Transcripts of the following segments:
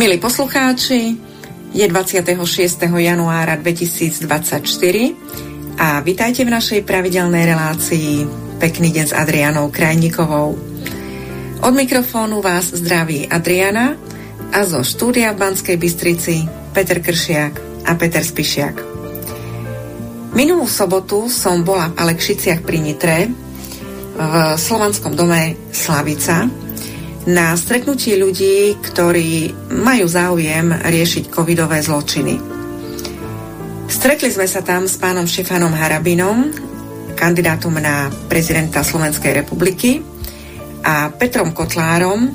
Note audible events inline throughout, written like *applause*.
Milí poslucháči, je 26. januára 2024 a vitajte v našej pravidelnej relácii Pekný deň s Adrianou Krajnikovou. Od mikrofónu vás zdraví Adriana a zo štúdia v Banskej Bystrici Peter Kršiak a Peter Spišiak. Minulú sobotu som bola v Alekšiciach pri Nitre v slovanskom dome Slavica na stretnutí ľudí, ktorí majú záujem riešiť covidové zločiny. Stretli sme sa tam s pánom Štefanom Harabinom, kandidátom na prezidenta Slovenskej republiky a Petrom Kotlárom,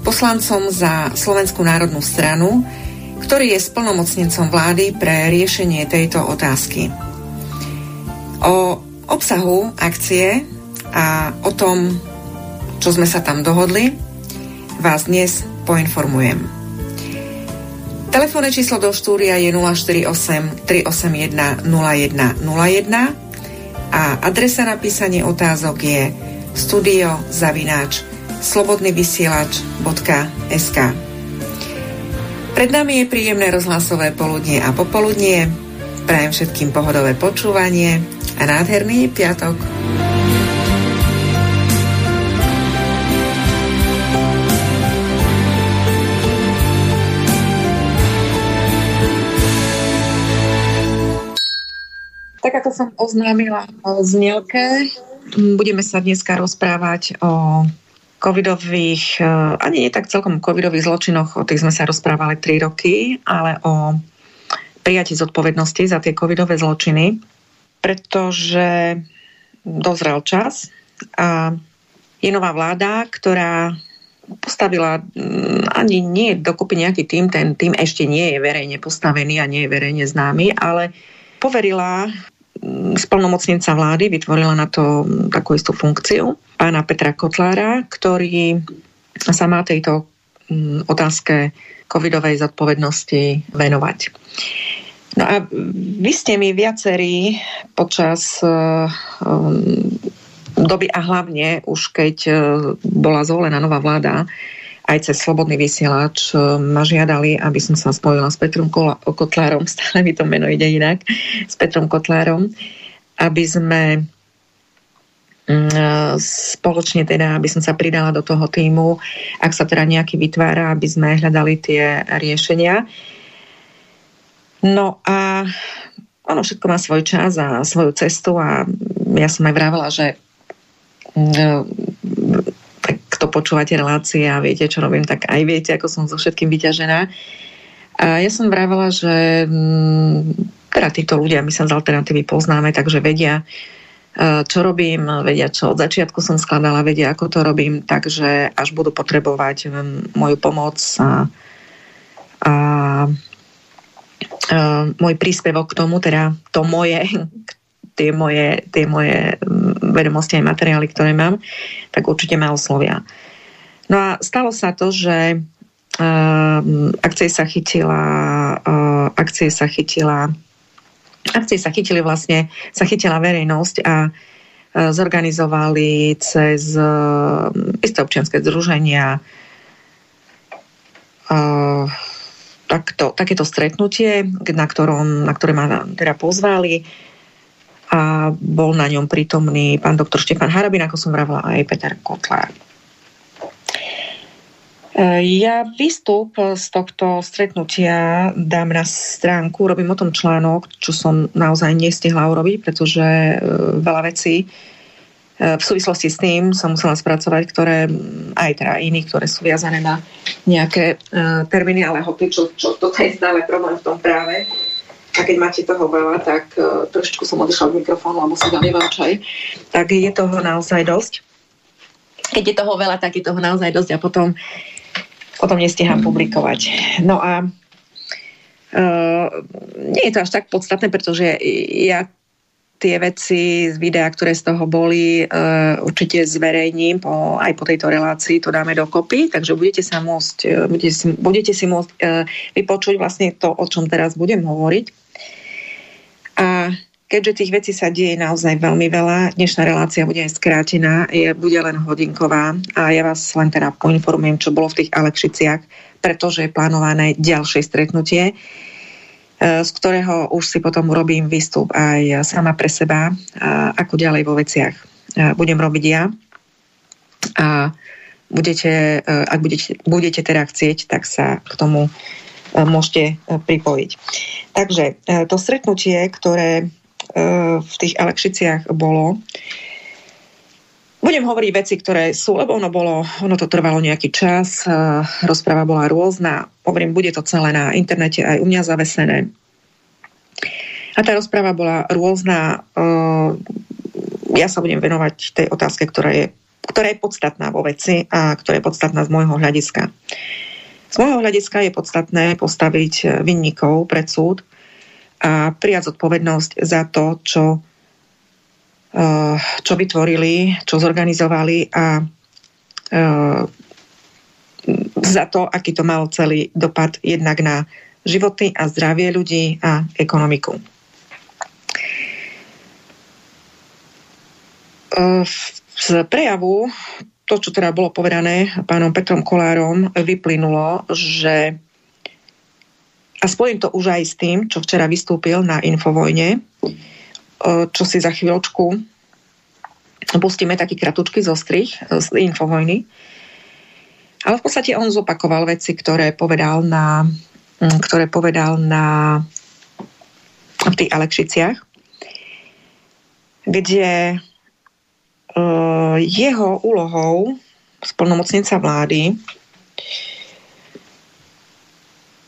poslancom za Slovenskú národnú stranu, ktorý je splnomocnencom vlády pre riešenie tejto otázky. O obsahu akcie a o tom, čo sme sa tam dohodli, vás dnes poinformujem. Telefónne číslo do štúdia je 048 381 0101 a adresa na písanie otázok je studio zavináč slobodnyvysielač.sk Pred nami je príjemné rozhlasové poludnie a popoludnie. Prajem všetkým pohodové počúvanie a nádherný piatok. Ako som oznámila z Mielke, budeme sa dneska rozprávať o covidových, e, ani nie tak celkom covidových zločinoch, o tých sme sa rozprávali 3 roky, ale o prijatí zodpovednosti za tie covidové zločiny, pretože dozrel čas a je nová vláda, ktorá postavila mm, ani nie dokopy nejaký tým, ten tým ešte nie je verejne postavený a nie je verejne známy, ale poverila splnomocnenca vlády vytvorila na to takú istú funkciu pána Petra Kotlára, ktorý sa má tejto mm, otázke covidovej zodpovednosti venovať. No a vy ste mi viacerí počas uh, doby a hlavne už keď uh, bola zvolená nová vláda, aj cez Slobodný vysielač ma žiadali, aby som sa spojila s Petrom Kotlárom, *laughs* stále mi to meno ide inak, s Petrom Kotlárom, aby sme mm, spoločne teda, aby som sa pridala do toho týmu, ak sa teda nejaký vytvára, aby sme hľadali tie riešenia. No a ono všetko má svoj čas a svoju cestu a ja som aj vravela, že mm, kto počúvate relácie a viete, čo robím, tak aj viete, ako som so všetkým vyťažená. A ja som vravela, že mm, teda títo ľudia, my sa z alternatívy poznáme, takže vedia, e, čo robím, vedia, čo od začiatku som skladala, vedia, ako to robím, takže až budú potrebovať mm, moju pomoc a, a, a e, môj príspevok k tomu, teda to moje, tie moje, tie moje mm, vedomosti aj materiály, ktoré mám, tak určite ma oslovia. No a stalo sa to, že uh, akcie sa chytila, uh, akcie sa chytila, akcie sa chytili vlastne, sa chytila verejnosť a uh, zorganizovali cez uh, isté občianske združenia uh, takto, takéto stretnutie, na, ktorom, na ktoré ma teda pozvali a bol na ňom prítomný pán doktor Štefan Harabin, ako som vravila, aj Peter Kotlár. E, ja výstup z tohto stretnutia dám na stránku, robím o tom článok, čo som naozaj nestihla urobiť, pretože e, veľa vecí e, v súvislosti s tým som musela spracovať, ktoré aj teda iní, ktoré sú viazané na nejaké termíny, ale hoty, čo, čo to je stále problém v tom práve a keď máte toho veľa, tak uh, trošičku som odišla od mikrofónu, lebo si vám čaj, tak je toho naozaj dosť. Keď je toho veľa, tak je toho naozaj dosť a potom, potom nestihám publikovať. No a uh, nie je to až tak podstatné, pretože ja tie veci z videa, ktoré z toho boli, uh, určite zverejním po, aj po tejto relácii, to dáme dokopy, takže budete sa môcť, budete si, budete si môcť uh, vypočuť vlastne to, o čom teraz budem hovoriť. A keďže tých vecí sa deje naozaj veľmi veľa, dnešná relácia bude aj skrátená, je, bude len hodinková a ja vás len teda poinformujem, čo bolo v tých Alekšiciach, pretože je plánované ďalšie stretnutie, e, z ktorého už si potom urobím výstup aj sama pre seba, ako ďalej vo veciach budem robiť ja. A budete, e, ak budete, budete teda chcieť, tak sa k tomu môžete pripojiť. Takže to stretnutie, ktoré v tých Alekšiciach bolo. Budem hovoriť veci, ktoré sú, lebo ono, bolo, ono to trvalo nejaký čas, rozpráva bola rôzna, hovorím, bude to celé na internete aj u mňa zavesené. A tá rozpráva bola rôzna. Ja sa budem venovať tej otázke, ktorá je, ktorá je podstatná vo veci a ktorá je podstatná z môjho hľadiska. Z môjho hľadiska je podstatné postaviť vinníkov pred súd a prijať zodpovednosť za to, čo, eh, čo vytvorili, čo zorganizovali a eh, za to, aký to mal celý dopad jednak na životy a zdravie ľudí a ekonomiku. Z prejavu, to, čo teda bolo povedané pánom Petrom Kolárom, vyplynulo, že a spojím to už aj s tým, čo včera vystúpil na Infovojne, čo si za chvíľočku pustíme taký kratučký zostrih z Infovojny. Ale v podstate on zopakoval veci, ktoré povedal na, ktoré povedal na v tých Alekšiciach, kde jeho úlohou splnomocnenca vlády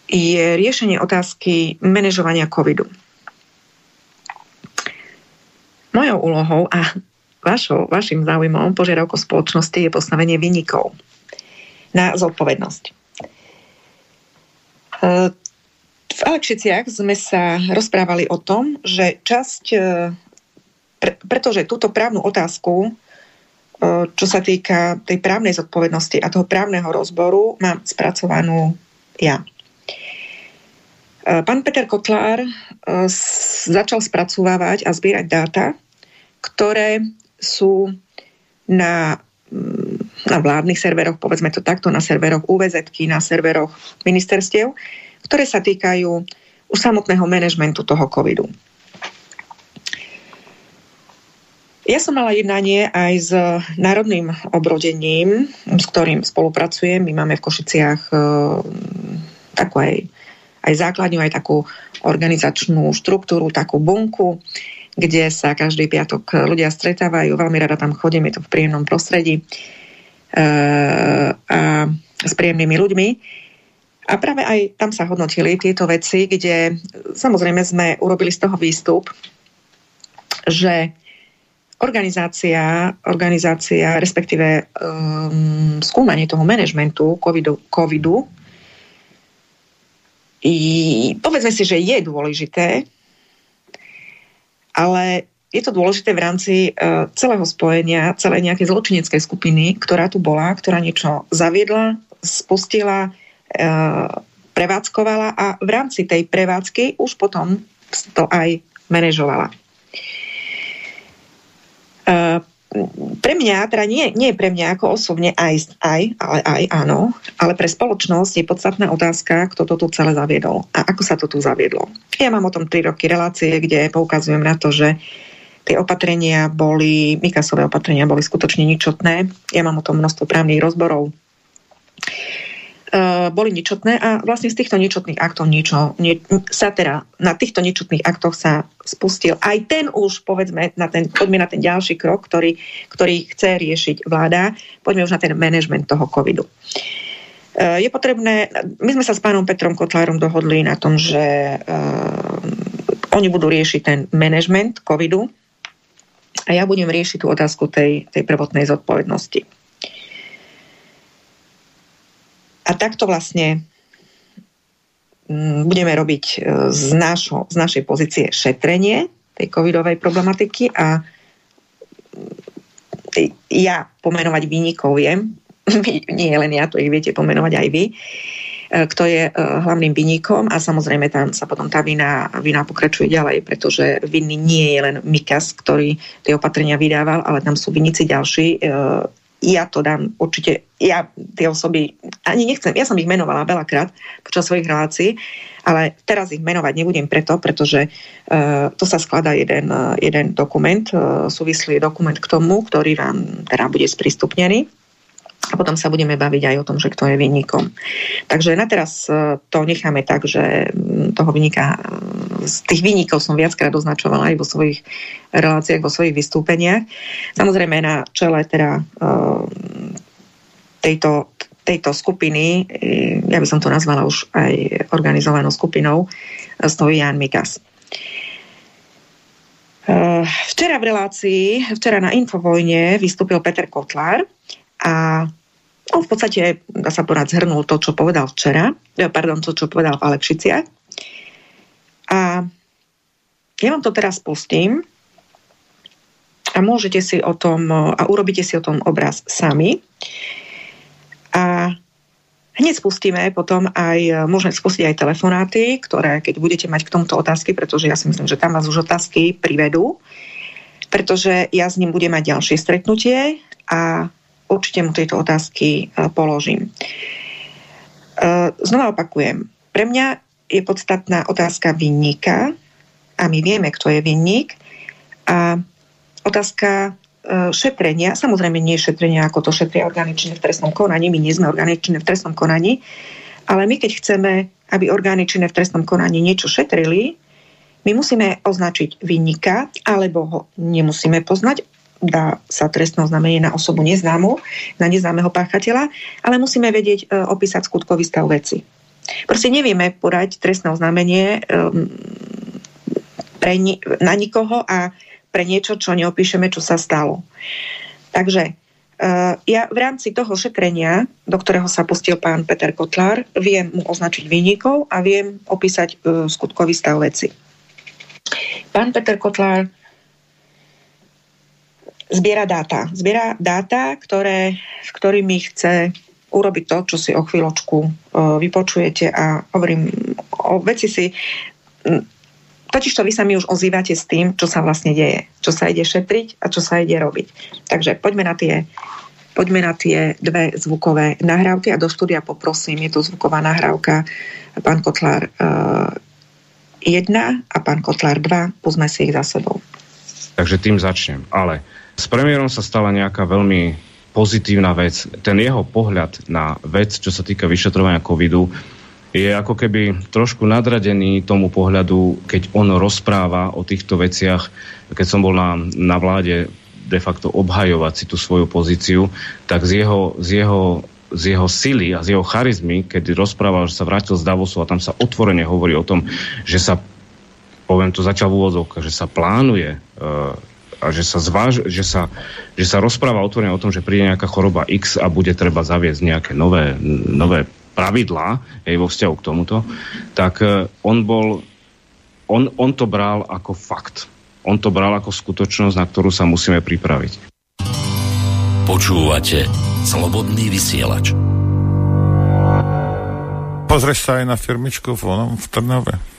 je riešenie otázky manažovania covidu. Mojou úlohou a vašou, vašim záujmom požiadavkou spoločnosti je postavenie vynikov na zodpovednosť. E, v Alekšiciach sme sa rozprávali o tom, že časť, e, pre, pretože túto právnu otázku, e, čo sa týka tej právnej zodpovednosti a toho právneho rozboru, mám spracovanú ja. Pán Peter Kotlár e, začal spracovávať a zbierať dáta, ktoré sú na, mm, na vládnych serveroch, povedzme to takto, na serveroch UVZ, na serveroch ministerstiev, ktoré sa týkajú už samotného manažmentu toho covidu. Ja som mala jednanie aj s Národným obrodením, s ktorým spolupracujem. My máme v Košiciach e, takú aj aj základňu, aj takú organizačnú štruktúru, takú bunku, kde sa každý piatok ľudia stretávajú. Veľmi rada tam chodím, je to v príjemnom prostredí a s príjemnými ľuďmi. A práve aj tam sa hodnotili tieto veci, kde samozrejme sme urobili z toho výstup, že organizácia, organizácia respektíve um, skúmanie toho manažmentu covidu, covidu i, povedzme si, že je dôležité, ale je to dôležité v rámci uh, celého spojenia, celej nejakej zločineckej skupiny, ktorá tu bola, ktorá niečo zaviedla, spustila, uh, prevádzkovala a v rámci tej prevádzky už potom to aj manažovala. Uh, pre mňa, teda nie, nie pre mňa ako osobne aj, aj, ale aj áno, ale pre spoločnosť je podstatná otázka, kto to tu celé zaviedol a ako sa to tu zaviedlo. Ja mám o tom 3 roky relácie, kde poukazujem na to, že tie opatrenia boli, Mikasové opatrenia boli skutočne ničotné. Ja mám o tom množstvo právnych rozborov. Uh, boli ničotné a vlastne z týchto ničotných aktov niečo, nie, sa teda na týchto ničotných aktoch sa spustil aj ten už, povedzme, na ten, poďme na ten ďalší krok, ktorý, ktorý chce riešiť vláda, poďme už na ten manažment toho covidu. Uh, je potrebné, my sme sa s pánom Petrom Kotlárom dohodli na tom, že uh, oni budú riešiť ten manažment covidu a ja budem riešiť tú otázku tej, tej prvotnej zodpovednosti. A takto vlastne mm, budeme robiť e, z, našo, z našej pozície šetrenie tej covidovej problematiky a mm, ja pomenovať výnikov viem, *laughs* nie len ja, to ich viete pomenovať aj vy. kto je hlavným vyníkom a samozrejme tam sa potom tá vina, vina pokračuje ďalej, pretože vinný nie je len Mikas, ktorý tie opatrenia vydával, ale tam sú vinníci ďalší. Ja to dám určite, ja tie osoby ani nechcem, ja som ich menovala veľakrát počas svojich relácií, ale teraz ich menovať nebudem preto, pretože uh, to sa skladá jeden, uh, jeden dokument, uh, súvislý dokument k tomu, ktorý vám teda bude sprístupnený a potom sa budeme baviť aj o tom, že kto je vinníkom. Takže na teraz to necháme tak, že mm, toho vinníka, z tých vinníkov som viackrát označovala aj vo svojich reláciách, vo svojich vystúpeniach. Samozrejme na čele teda tejto, tejto skupiny, eh, ja by som to nazvala už aj organizovanou skupinou, eh, stojí Jan Mikas. Eh, včera v relácii, včera na Infovojne vystúpil Peter Kotlár a on v podstate, dá sa povedať, zhrnul to, čo povedal včera, pardon, to, čo povedal v Alekšiciach. A ja vám to teraz pustím a môžete si o tom, a urobíte si o tom obraz sami. A hneď spustíme potom aj, môžeme spustiť aj telefonáty, ktoré keď budete mať k tomuto otázky, pretože ja si myslím, že tam vás už otázky privedú, pretože ja s ním budem mať ďalšie stretnutie a určite mu tieto otázky e, položím. E, znova opakujem, pre mňa je podstatná otázka vinníka a my vieme, kto je vinník a otázka E, šetrenia, samozrejme nie šetrenia, ako to šetria orgány činné v trestnom konaní, my nie sme orgány činné v trestnom konaní, ale my keď chceme, aby orgány činné v trestnom konaní niečo šetrili, my musíme označiť vinníka, alebo ho nemusíme poznať, dá sa trestné oznámenie na osobu neznámu, na neznámeho páchateľa, ale musíme vedieť e, opísať skutkový stav veci. Proste nevieme podať trestné oznámenie um, pre ni- na nikoho a pre niečo, čo neopíšeme, čo sa stalo. Takže uh, ja v rámci toho šetrenia, do ktorého sa pustil pán Peter Kotlár, viem mu označiť výnikov a viem opísať uh, skutkový stav veci. Pán Peter Kotlár zbiera dáta. Zbiera dáta, ktoré, v ktorými chce urobiť to, čo si o chvíľočku uh, vypočujete a hovorím, o veci si Totiž to vy sa mi už ozývate s tým, čo sa vlastne deje, čo sa ide šetriť a čo sa ide robiť. Takže poďme na tie, poďme na tie dve zvukové nahrávky a do štúdia poprosím, je to zvuková nahrávka pán Kotlár uh, eh, 1 a pán Kotlár 2, púsme si ich za sebou. Takže tým začnem. Ale s premiérom sa stala nejaká veľmi pozitívna vec. Ten jeho pohľad na vec, čo sa týka vyšetrovania covidu, je ako keby trošku nadradený tomu pohľadu, keď on rozpráva o týchto veciach, keď som bol na, na vláde de facto obhajovať si tú svoju pozíciu, tak z jeho, z jeho z jeho sily a z jeho charizmy, keď rozprával, že sa vrátil z Davosu a tam sa otvorene hovorí o tom, že sa, poviem to začal v úvodzovkách, že sa plánuje uh, a že sa, zváž, že, sa, že sa rozpráva otvorene o tom, že príde nejaká choroba X a bude treba zaviesť nejaké nové, nové pravidlá jej vo vzťahu k tomuto, tak e, on bol, on, on to bral ako fakt. On to bral ako skutočnosť, na ktorú sa musíme pripraviť. Počúvate Slobodný vysielač. Pozrieš sa aj na firmičku v, onom, v Trnave.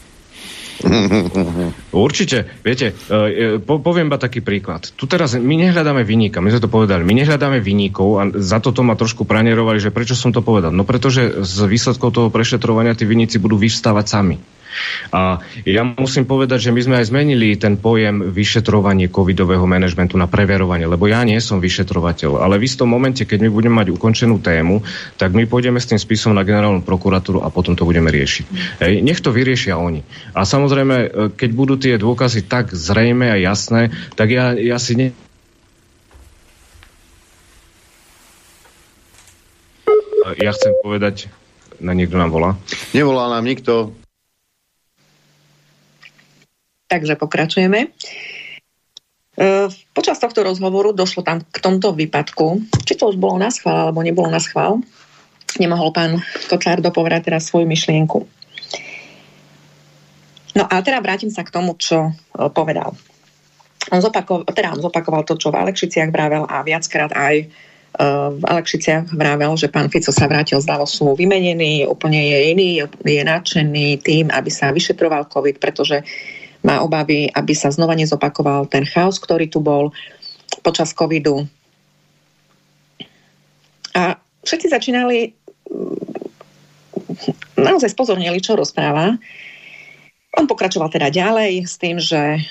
*laughs* Určite, viete, e, e, po, poviem ba taký príklad. Tu teraz my nehľadáme vyníka, my sme to povedali, my nehľadáme vyníkov a za toto ma trošku pranierovali, že prečo som to povedal. No pretože z výsledkov toho prešetrovania tí vyníci budú vyvstávať sami. A ja musím povedať, že my sme aj zmenili ten pojem vyšetrovanie covidového manažmentu na preverovanie, lebo ja nie som vyšetrovateľ, ale v istom momente, keď my budeme mať ukončenú tému, tak my pôjdeme s tým spisom na generálnu prokuratúru a potom to budeme riešiť. Hej, nech to vyriešia oni. A samozrejme, e, keď budú tie dôkazy tak zrejme a jasné, tak ja, ja si ne, ja chcem povedať, na niekto nám volá. Nevolá nám nikto. Takže pokračujeme. E, počas tohto rozhovoru došlo tam k tomto výpadku. Či to už bolo na schvál, alebo nebolo na schvál, nemohol pán Kotlár dopovedať teraz svoju myšlienku. No a teda vrátim sa k tomu, čo e, povedal. On zopakoval, teda on zopakoval to, čo v Alekšiciach vravel a viackrát aj v Alekšiciach vravel, že pán Fico sa vrátil z Davosu vymenený, úplne je iný, je nadšený tým, aby sa vyšetroval COVID, pretože má obavy, aby sa znova nezopakoval ten chaos, ktorý tu bol počas covidu. A všetci začínali naozaj spozornili, čo rozpráva. On pokračoval teda ďalej s tým, že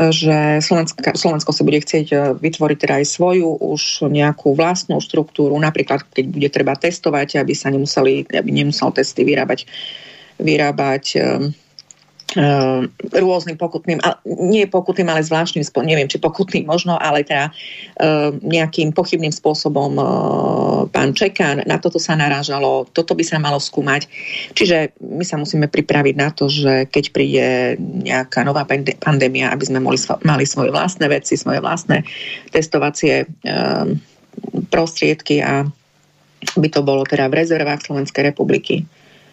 že Slovensko, Slovensko si bude chcieť e, vytvoriť teda aj svoju už nejakú vlastnú štruktúru, napríklad keď bude treba testovať, aby sa nemuseli, aby nemusel testy vyrábať, vyrábať Uh, rôznym pokutným, nie pokutným, ale zvláštnym, neviem, či pokutným možno, ale teda uh, nejakým pochybným spôsobom uh, pán Čekan, na toto sa narážalo, toto by sa malo skúmať. Čiže my sa musíme pripraviť na to, že keď príde nejaká nová pandémia, aby sme mali svoje vlastné veci, svoje vlastné testovacie prostriedky a by to bolo teda v rezervách Slovenskej republiky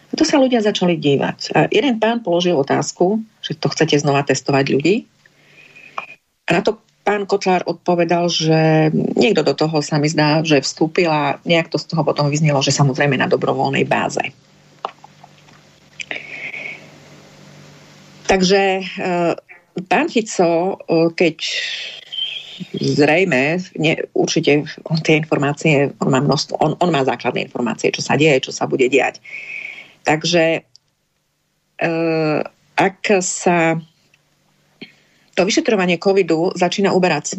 a to sa ľudia začali dívať. A jeden pán položil otázku, že to chcete znova testovať ľudí. A na to pán Kotlár odpovedal, že niekto do toho sa mi zdá, že vstúpil a nejak to z toho potom vyznelo, že samozrejme na dobrovoľnej báze. Takže e, pán Fico, e, keď zrejme, nie, určite on tie informácie, on má, množstvo, on, on má základné informácie, čo sa deje, čo sa bude diať. Takže e, ak sa to vyšetrovanie covidu začína uberať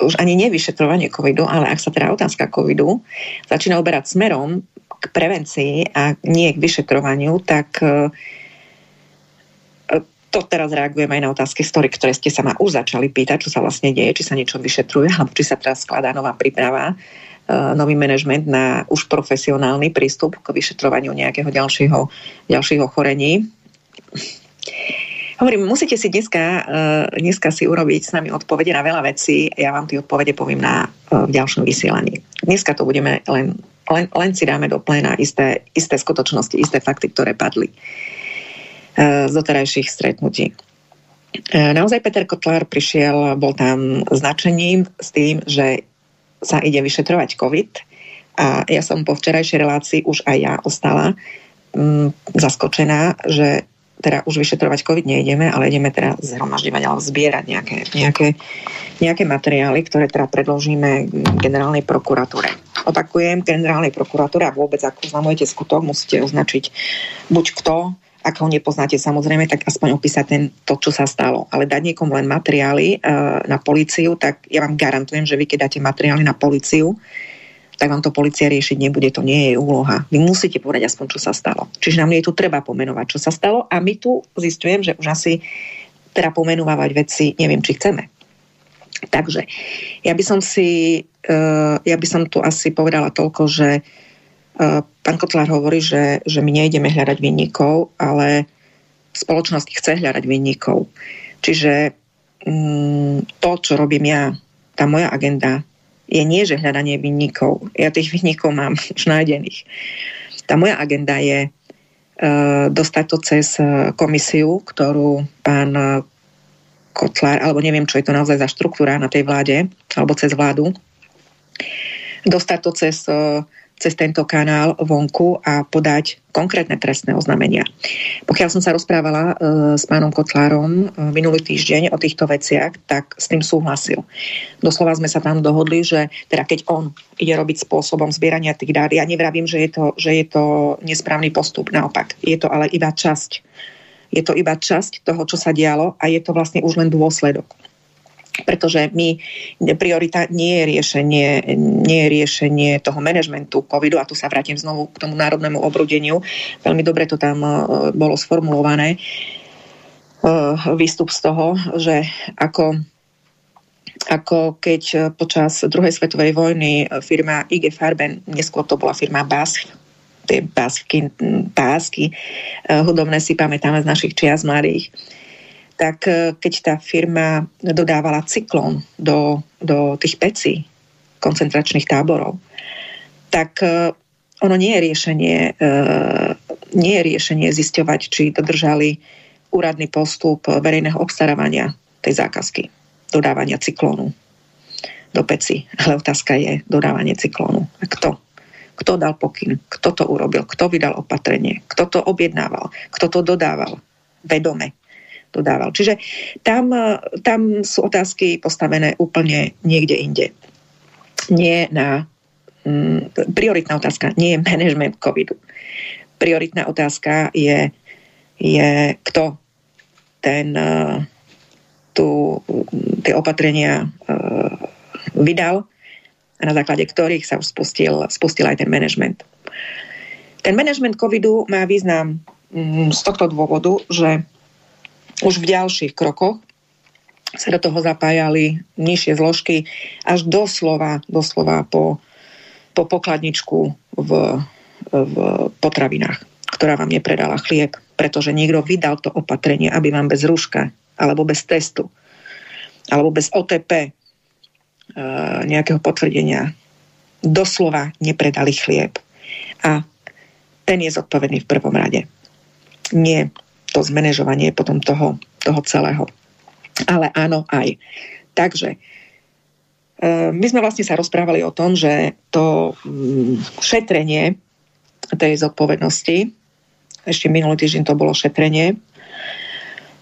už ani nevyšetrovanie covidu, ale ak sa teda otázka covidu začína uberať smerom k prevencii a nie k vyšetrovaniu, tak e, to teraz reagujem aj na otázky story, ktoré ste sa ma už začali pýtať, čo sa vlastne deje, či sa niečo vyšetruje, alebo či sa teraz skladá nová príprava. E, nový manažment na už profesionálny prístup k vyšetrovaniu nejakého ďalšieho, ďalšieho chorení. Hovorím, musíte si dneska, e, dneska si urobiť s nami odpovede na veľa vecí. Ja vám tie odpovede poviem na, e, v ďalšom vysielaní. Dneska to budeme len, len, len si dáme do pléna isté, isté skutočnosti, isté fakty, ktoré padli z doterajších stretnutí. Naozaj Peter Kotlár prišiel, bol tam značením s tým, že sa ide vyšetrovať COVID a ja som po včerajšej relácii už aj ja ostala mm, zaskočená, že teda už vyšetrovať COVID nejdeme, ale ideme teda zhromažďovať alebo zbierať nejaké, nejaké, nejaké materiály, ktoré teda predložíme generálnej prokuratúre. Opakujem, generálnej prokuratúre a vôbec ako znamujete skutok, musíte označiť buď kto, ak ho nepoznáte samozrejme, tak aspoň opísať ten, to, čo sa stalo. Ale dať niekomu len materiály uh, na policiu, tak ja vám garantujem, že vy keď dáte materiály na policiu, tak vám to policia riešiť nebude, to nie je jej úloha. Vy musíte povedať aspoň, čo sa stalo. Čiže nám je tu treba pomenovať, čo sa stalo a my tu zistujem, že už asi teda pomenovávať veci, neviem, či chceme. Takže ja by som si, uh, ja by som tu asi povedala toľko, že uh, Pán Kotlár hovorí, že, že my nejdeme hľadať vinníkov, ale spoločnosť chce hľadať vinníkov. Čiže mm, to, čo robím ja, tá moja agenda, je nie, že hľadanie vinníkov. Ja tých vinníkov mám *laughs* už nájdených. Tá moja agenda je uh, dostať to cez e, komisiu, ktorú pán Kotlár, alebo neviem, čo je to naozaj za štruktúra na tej vláde, alebo cez vládu, dostať to cez uh, cez tento kanál vonku a podať konkrétne trestné oznámenia. Pokiaľ som sa rozprávala e, s pánom Kotlárom e, minulý týždeň o týchto veciach, tak s tým súhlasil. Doslova sme sa tam dohodli, že teda keď on ide robiť spôsobom zbierania tých dát, ja nevravím, že je to, že je to nesprávny postup, naopak. Je to ale iba časť. Je to iba časť toho, čo sa dialo a je to vlastne už len dôsledok pretože my, priorita nie je riešenie, nie je riešenie toho manažmentu covidu a tu sa vrátim znovu k tomu národnému obrudeniu. Veľmi dobre to tam e, bolo sformulované. E, výstup z toho, že ako ako keď počas druhej svetovej vojny firma IG Farben, neskôr to bola firma BASF, tie pásky, pásky e, hudobné si pamätáme z našich čias mladých, tak e, keď tá firma dodávala cyklón do, do tých pecí koncentračných táborov, tak e, ono nie je riešenie, e, nie je riešenie zisťovať, či dodržali úradný postup verejného obstarávania tej zákazky, dodávania cyklónu. do peci. Ale otázka je dodávanie cyklónu. A kto? Kto dal pokyn? Kto to urobil? Kto vydal opatrenie? Kto to objednával? Kto to dodával? Vedome dodával. Čiže tam, tam sú otázky postavené úplne niekde inde. Nie na... Mm, prioritná otázka nie je management covidu. Prioritná otázka je, je kto ten, uh, tu, tie opatrenia uh, vydal a na základe ktorých sa už spustil, spustil aj ten management. Ten management covidu má význam mm, z tohto dôvodu, že už v ďalších krokoch sa do toho zapájali nižšie zložky až doslova, doslova po, po pokladničku v, v potravinách, ktorá vám nepredala chlieb, pretože niekto vydal to opatrenie, aby vám bez rúška alebo bez testu alebo bez OTP Eh, nejakého potvrdenia doslova nepredali chlieb. A ten je zodpovedný v prvom rade. Nie to zmanéžovanie potom toho, toho celého. Ale áno aj. Takže eh, my sme vlastne sa rozprávali o tom, že to mm, šetrenie tej zodpovednosti, ešte minulý týždeň to bolo šetrenie,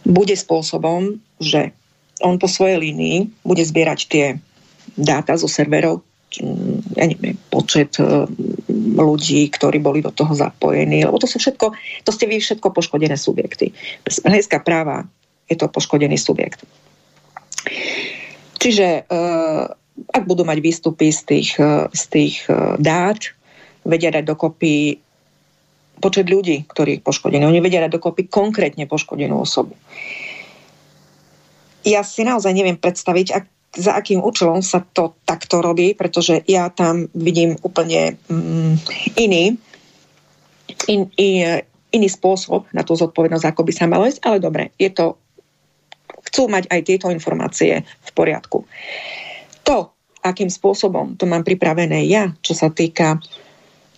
bude spôsobom, že on po svojej línii bude zbierať tie dáta zo serverov, ja neviem, počet e, ľudí, ktorí boli do toho zapojení, lebo to sú všetko, to ste vy všetko poškodené subjekty. Z hľadiska práva je to poškodený subjekt. Čiže e, ak budú mať výstupy z tých, e, z tých dát, vedia dať dokopy počet ľudí, ktorí poškodení. Oni vedia dať dokopy konkrétne poškodenú osobu. Ja si naozaj neviem predstaviť, ak za akým účelom sa to takto robí, pretože ja tam vidím úplne mm, iný, in, in, iný spôsob na tú zodpovednosť, ako by sa malo ísť, ale dobre, je to, chcú mať aj tieto informácie v poriadku. To, akým spôsobom to mám pripravené ja, čo sa týka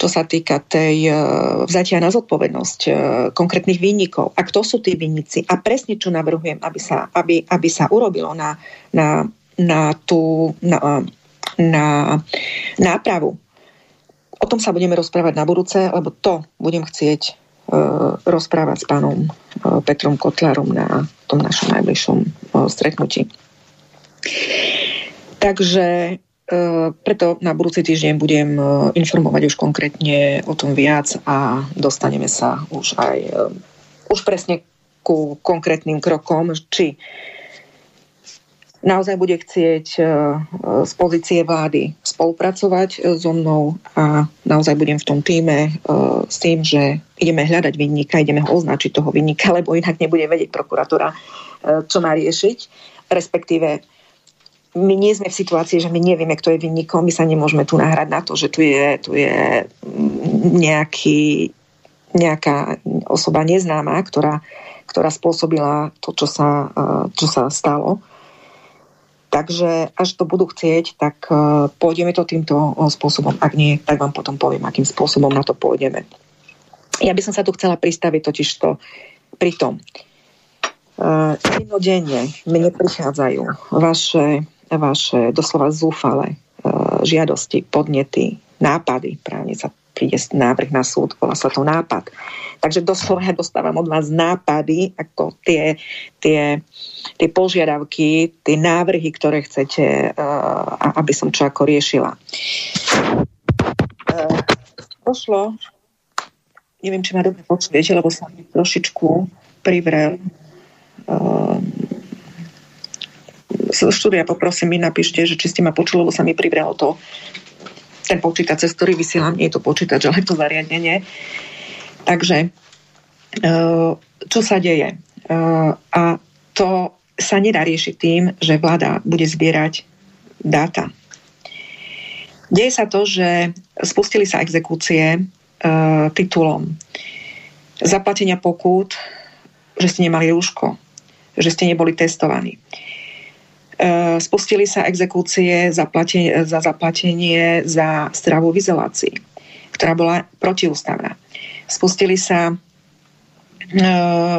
čo sa týka tej uh, vzatia na zodpovednosť uh, konkrétnych výnikov. A kto sú tí výnici? A presne čo navrhujem, aby sa, aby, aby sa urobilo na, na na tú na, na. O tom sa budeme rozprávať na budúce, lebo to budem chcieť e, rozprávať s pánom e, Petrom Kotlárom na tom našom najbližšom e, stretnutí. Takže preto na budúci týždeň budem informovať už konkrétne o tom viac a dostaneme sa už aj už presne ku konkrétnym krokom, či naozaj bude chcieť e, z pozície vlády spolupracovať e, so mnou a naozaj budem v tom týme e, s tým, že ideme hľadať vinníka, ideme ho označiť toho vinníka, lebo inak nebude vedieť prokuratúra, čo má riešiť. Respektíve my nie sme v situácii, že my nevieme, kto je vinníkom, my sa nemôžeme tu nahrať na to, že tu je, tu je nejaký, nejaká osoba neznáma, ktorá, ktorá spôsobila to, čo sa, čo sa stalo Takže až to budú chcieť, tak uh, pôjdeme to týmto uh, spôsobom. Ak nie, tak vám potom poviem, akým spôsobom na to pôjdeme. Ja by som sa tu chcela pristaviť totiž to pri tom. Jednodenne mne prichádzajú vaše, vaše doslova zúfale uh, žiadosti, podnety, nápady, právne sa príde návrh na súd, volá sa to nápad. Takže doslova dostávam od vás nápady, ako tie, tie, tie požiadavky, tie návrhy, ktoré chcete, uh, aby som čo ako riešila. Uh, pošlo, neviem, či ma dobre počujete, lebo sa mi trošičku privrel. Uh, štúdia poprosím, mi napíšte, že či ste ma počuli, lebo sa mi privrelo to ten počítač, cez ktorý vysielam, nie je to počítač, ale to zariadenie. Takže e, čo sa deje? E, a to sa nedá riešiť tým, že vláda bude zbierať dáta. Deje sa to, že spustili sa exekúcie e, titulom zaplatenia pokút, že ste nemali rúško, že ste neboli testovaní. Eh, spustili sa exekúcie za, platenie, za zaplatenie za stravu v izolácii, ktorá bola protiústavná. Spustili sa eh,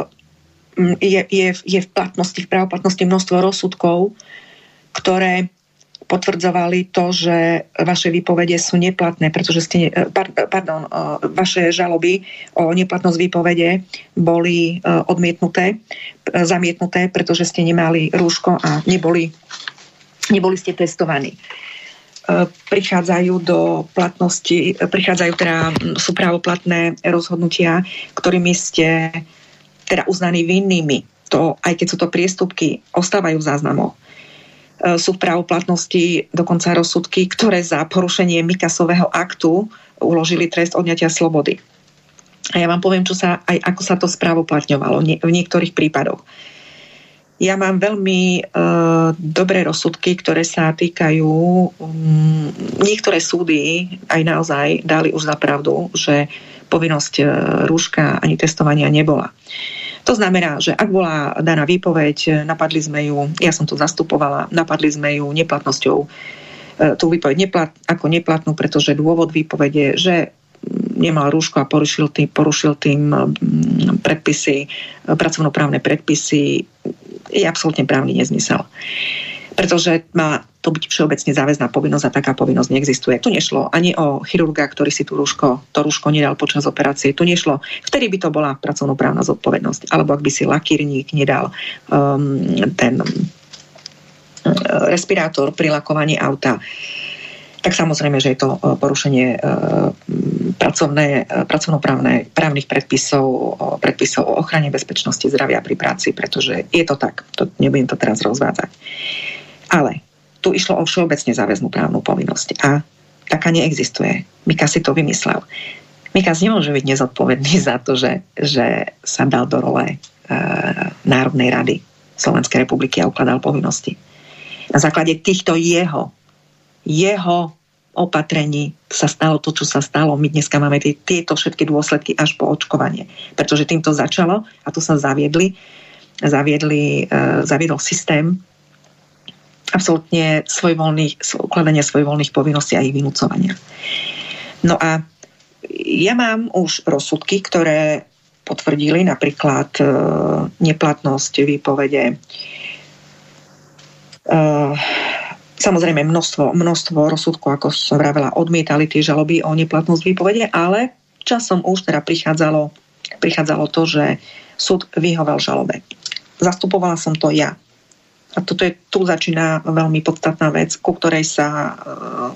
je, je, je v platnosti, v právoplatnosti množstvo rozsudkov, ktoré potvrdzovali to, že vaše výpovede sú neplatné, pretože ste, pardon, vaše žaloby o neplatnosť výpovede boli odmietnuté, zamietnuté, pretože ste nemali rúško a neboli, neboli ste testovaní prichádzajú do platnosti, prichádzajú teda, sú právoplatné rozhodnutia, ktorými ste teda uznaní vinnými. To, aj keď sú to priestupky, ostávajú v záznamoch. E, sú v právoplatnosti dokonca rozsudky, ktoré za porušenie Mikasového aktu uložili trest odňatia slobody. A ja vám poviem, čo sa, aj ako sa to správoplatňovalo v niektorých prípadoch. Ja mám veľmi uh, dobré rozsudky, ktoré sa týkajú... Um, niektoré súdy aj naozaj dali už za pravdu, že povinnosť uh, rúška ani testovania nebola. To znamená, že ak bola daná výpoveď, napadli sme ju, ja som to zastupovala, napadli sme ju neplatnosťou tú výpoveď neplat, ako neplatnú, pretože dôvod výpovede, že nemal rúško a porušil tým, porušil tým predpisy, pracovnoprávne predpisy, je absolútne právny nezmysel. Pretože má to byť všeobecne záväzná povinnosť a taká povinnosť neexistuje. Tu nešlo ani o chirurga, ktorý si tu rúško, to rúško nedal počas operácie. Tu nešlo, vtedy by to bola pracovnoprávna zodpovednosť. Alebo ak by si lakírník nedal um, ten um, respirátor pri lakovaní auta tak samozrejme, že je to uh, porušenie uh, pracovné, uh, pracovnoprávne právnych predpisov, predpisov o ochrane bezpečnosti zdravia pri práci, pretože je to tak. To, nebudem to teraz rozvádzať. Ale tu išlo o všeobecne záväznú právnu povinnosť a taká neexistuje. Mika si to vymyslel. Mikas nemôže byť nezodpovedný za to, že, že sa dal do role e, Národnej rady Slovenskej republiky a ukladal povinnosti. Na základe týchto jeho jeho opatrení sa stalo to, čo sa stalo. My dneska máme tie, tieto všetky dôsledky až po očkovanie. Pretože týmto začalo a tu sa zaviedli, zaviedli, uh, zaviedol systém absolútne svojvoľných, ukladania svojvoľných povinností a ich vynúcovania. No a ja mám už rozsudky, ktoré potvrdili napríklad uh, neplatnosť výpovede uh, Samozrejme množstvo, množstvo rozsudkov, ako som vravela, odmietali tie žaloby o neplatnosť výpovede, ale časom už teda prichádzalo, prichádzalo to, že súd vyhovel žalobe. Zastupovala som to ja. A toto je, tu začína veľmi podstatná vec, ku ktorej sa uh,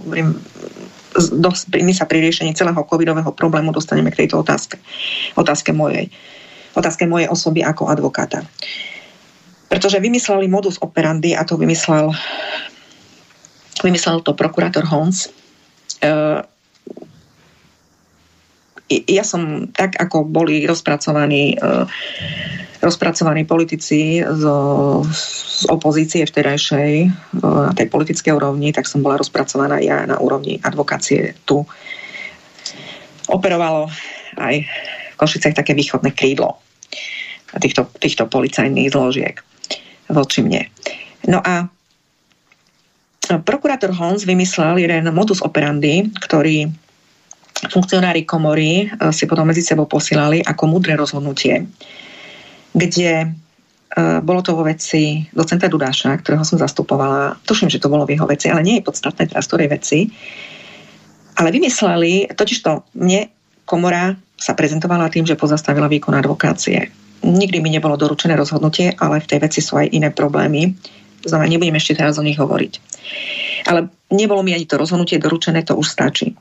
my sa pri riešení celého covidového problému dostaneme k tejto otázke. Otázke mojej. Otázke mojej osoby ako advokáta. Pretože vymysleli modus operandi a to vymyslel Vymyslel to prokurátor Hons. E, ja som tak, ako boli rozpracovaní e, rozpracovaní politici z, z opozície vtedajšej e, na tej politickej úrovni, tak som bola rozpracovaná ja na úrovni advokácie tu. Operovalo aj v Košicech také východné krídlo týchto, týchto policajných zložiek voči mne. No a prokurátor Holmes vymyslel jeden modus operandi, ktorý funkcionári komory eh, si potom medzi sebou posílali ako mudré rozhodnutie, kde eh, bolo to vo veci docenta Dudáša, ktorého som zastupovala. Tuším, že to bolo v jeho veci, ale nie je podstatné teraz, ktorej veci. Ale vymysleli, totižto mne komora sa prezentovala tým, že pozastavila výkon advokácie. Nikdy mi nebolo doručené rozhodnutie, ale v tej veci sú aj iné problémy, to znamená, nebudem ešte teraz o nich hovoriť. Ale nebolo mi ani to rozhodnutie doručené, to už stačí.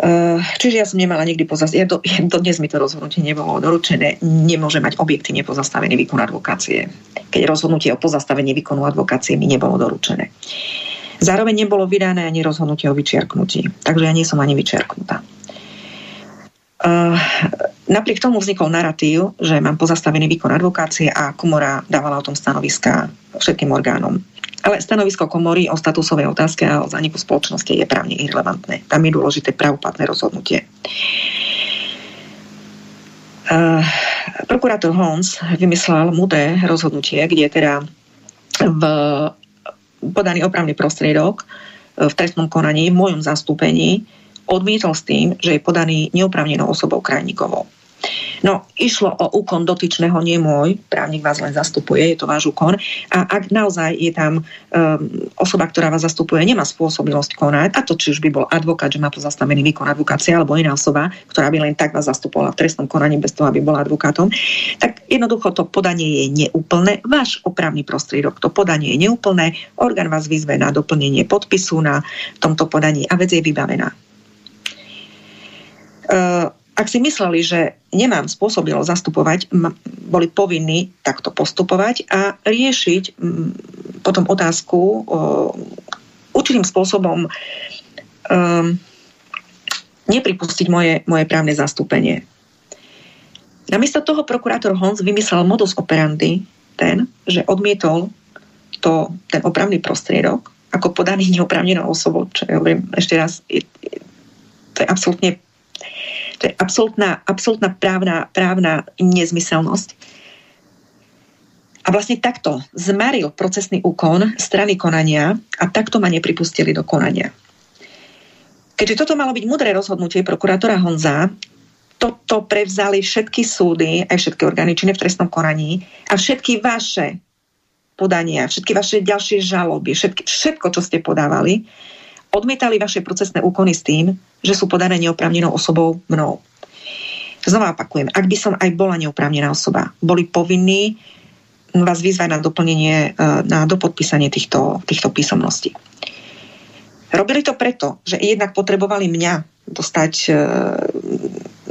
Eh, čiže ja som nemala nikdy pozastavený, ja do, ja do dnes mi to rozhodnutie nebolo doručené, nemôže mať objektívne pozastavený výkon advokácie, keď rozhodnutie o pozastavení výkonu advokácie mi nebolo doručené. Zároveň nebolo vydané ani rozhodnutie o vyčiarknutí, takže ja nie som ani vyčiarknutá. Uh, napriek tomu vznikol narratív, že mám pozastavený výkon advokácie a komora dávala o tom stanoviska všetkým orgánom. Ale stanovisko komory o statusovej otázke a o zaniku spoločnosti je právne irrelevantné. Tam je dôležité pravoplatné rozhodnutie. Uh, prokurátor Holmes vymyslel mudé rozhodnutie, kde teda v podaný opravný prostriedok v trestnom konaní v mojom zastúpení odmietol s tým, že je podaný neoprávnenou osobou krajníkovou. No, išlo o úkon dotyčného, nie môj, právnik vás len zastupuje, je to váš úkon. A ak naozaj je tam um, osoba, ktorá vás zastupuje, nemá spôsobilosť konať, a to či už by bol advokát, že má pozastavený výkon advokácie, alebo iná osoba, ktorá by len tak vás zastupovala v trestnom konaní bez toho, aby bola advokátom, tak jednoducho to podanie je neúplné. Váš opravný prostriedok, to podanie je neúplné, orgán vás vyzve na doplnenie podpisu na tomto podaní a vec je vybavená. Uh, ak si mysleli, že nemám spôsobilo zastupovať, boli povinní takto postupovať a riešiť potom otázku určitým spôsobom um, nepripustiť moje, moje právne zastúpenie. Namiesto toho prokurátor Hons vymyslel modus operandi ten, že odmietol to, ten opravný prostriedok ako podaný *laughs* neoprávnenou osobou, čo ja hovorím ešte raz, je, je, to je absolútne to je absolútna, absolútna právna, právna nezmyselnosť. A vlastne takto zmaril procesný úkon strany konania a takto ma nepripustili do konania. Keďže toto malo byť mudré rozhodnutie prokurátora Honza, toto prevzali všetky súdy, aj všetky orgány v trestnom konaní a všetky vaše podania, všetky vaše ďalšie žaloby, všetky, všetko, čo ste podávali, odmietali vaše procesné úkony s tým, že sú podané neoprávnenou osobou mnou. Znova opakujem, ak by som aj bola neoprávnená osoba, boli povinní vás vyzvať na doplnenie, e, na dopodpísanie týchto, týchto písomností. Robili to preto, že jednak potrebovali mňa dostať, e,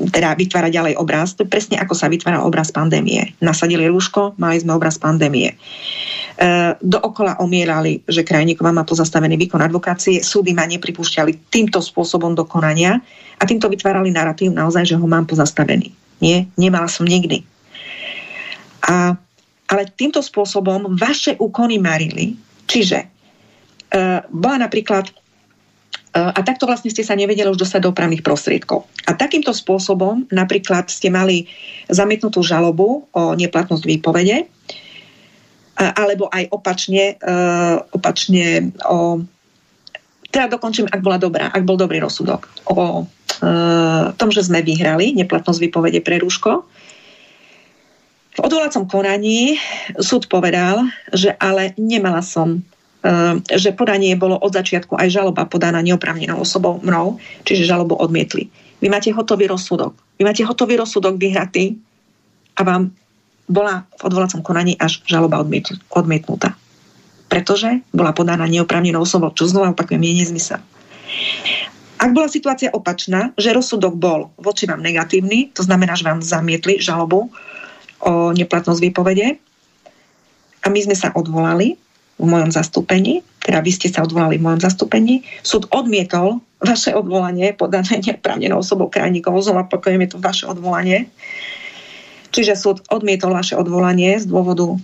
teda vytvárať ďalej obraz. To je presne ako sa vytvára obraz pandémie. Nasadili rúško, mali sme obraz pandémie. E, dookola omierali, že Krajníková má pozastavený výkon advokácie, súdy ma nepripúšťali týmto spôsobom do konania a týmto vytvárali narratív naozaj, že ho mám pozastavený. Nie, nemala som nikdy. A, ale týmto spôsobom vaše úkony marili, čiže uh, bola napríklad a takto vlastne ste sa nevedeli už dostať do opravných prostriedkov. A takýmto spôsobom napríklad ste mali zamietnutú žalobu o neplatnosť výpovede, alebo aj opačne, uh, opačne o teda dokončím, ak bola dobrá, ak bol dobrý rozsudok o uh, tom, že sme vyhrali neplatnosť výpovede pre rúško. V odvolacom konaní súd povedal, že ale nemala som uh, že podanie bolo od začiatku aj žaloba podaná neoprávnenou osobou mnou, čiže žalobu odmietli. Vy máte hotový rozsudok. Vy máte hotový rozsudok vyhratý a vám bola v odvolacom konaní až žaloba odmietnutá. Pretože bola podaná neoprávnenou osobou, čo znova opakujem, je nezmysel. Ak bola situácia opačná, že rozsudok bol voči vám negatívny, to znamená, že vám zamietli žalobu o neplatnosť výpovede a my sme sa odvolali v mojom zastúpení, teda vy ste sa odvolali v mojom zastúpení, súd odmietol vaše odvolanie podané neoprávnenou osobou krajníkov, znova opakujem, je to vaše odvolanie, Čiže súd odmietol vaše odvolanie z dôvodu, e,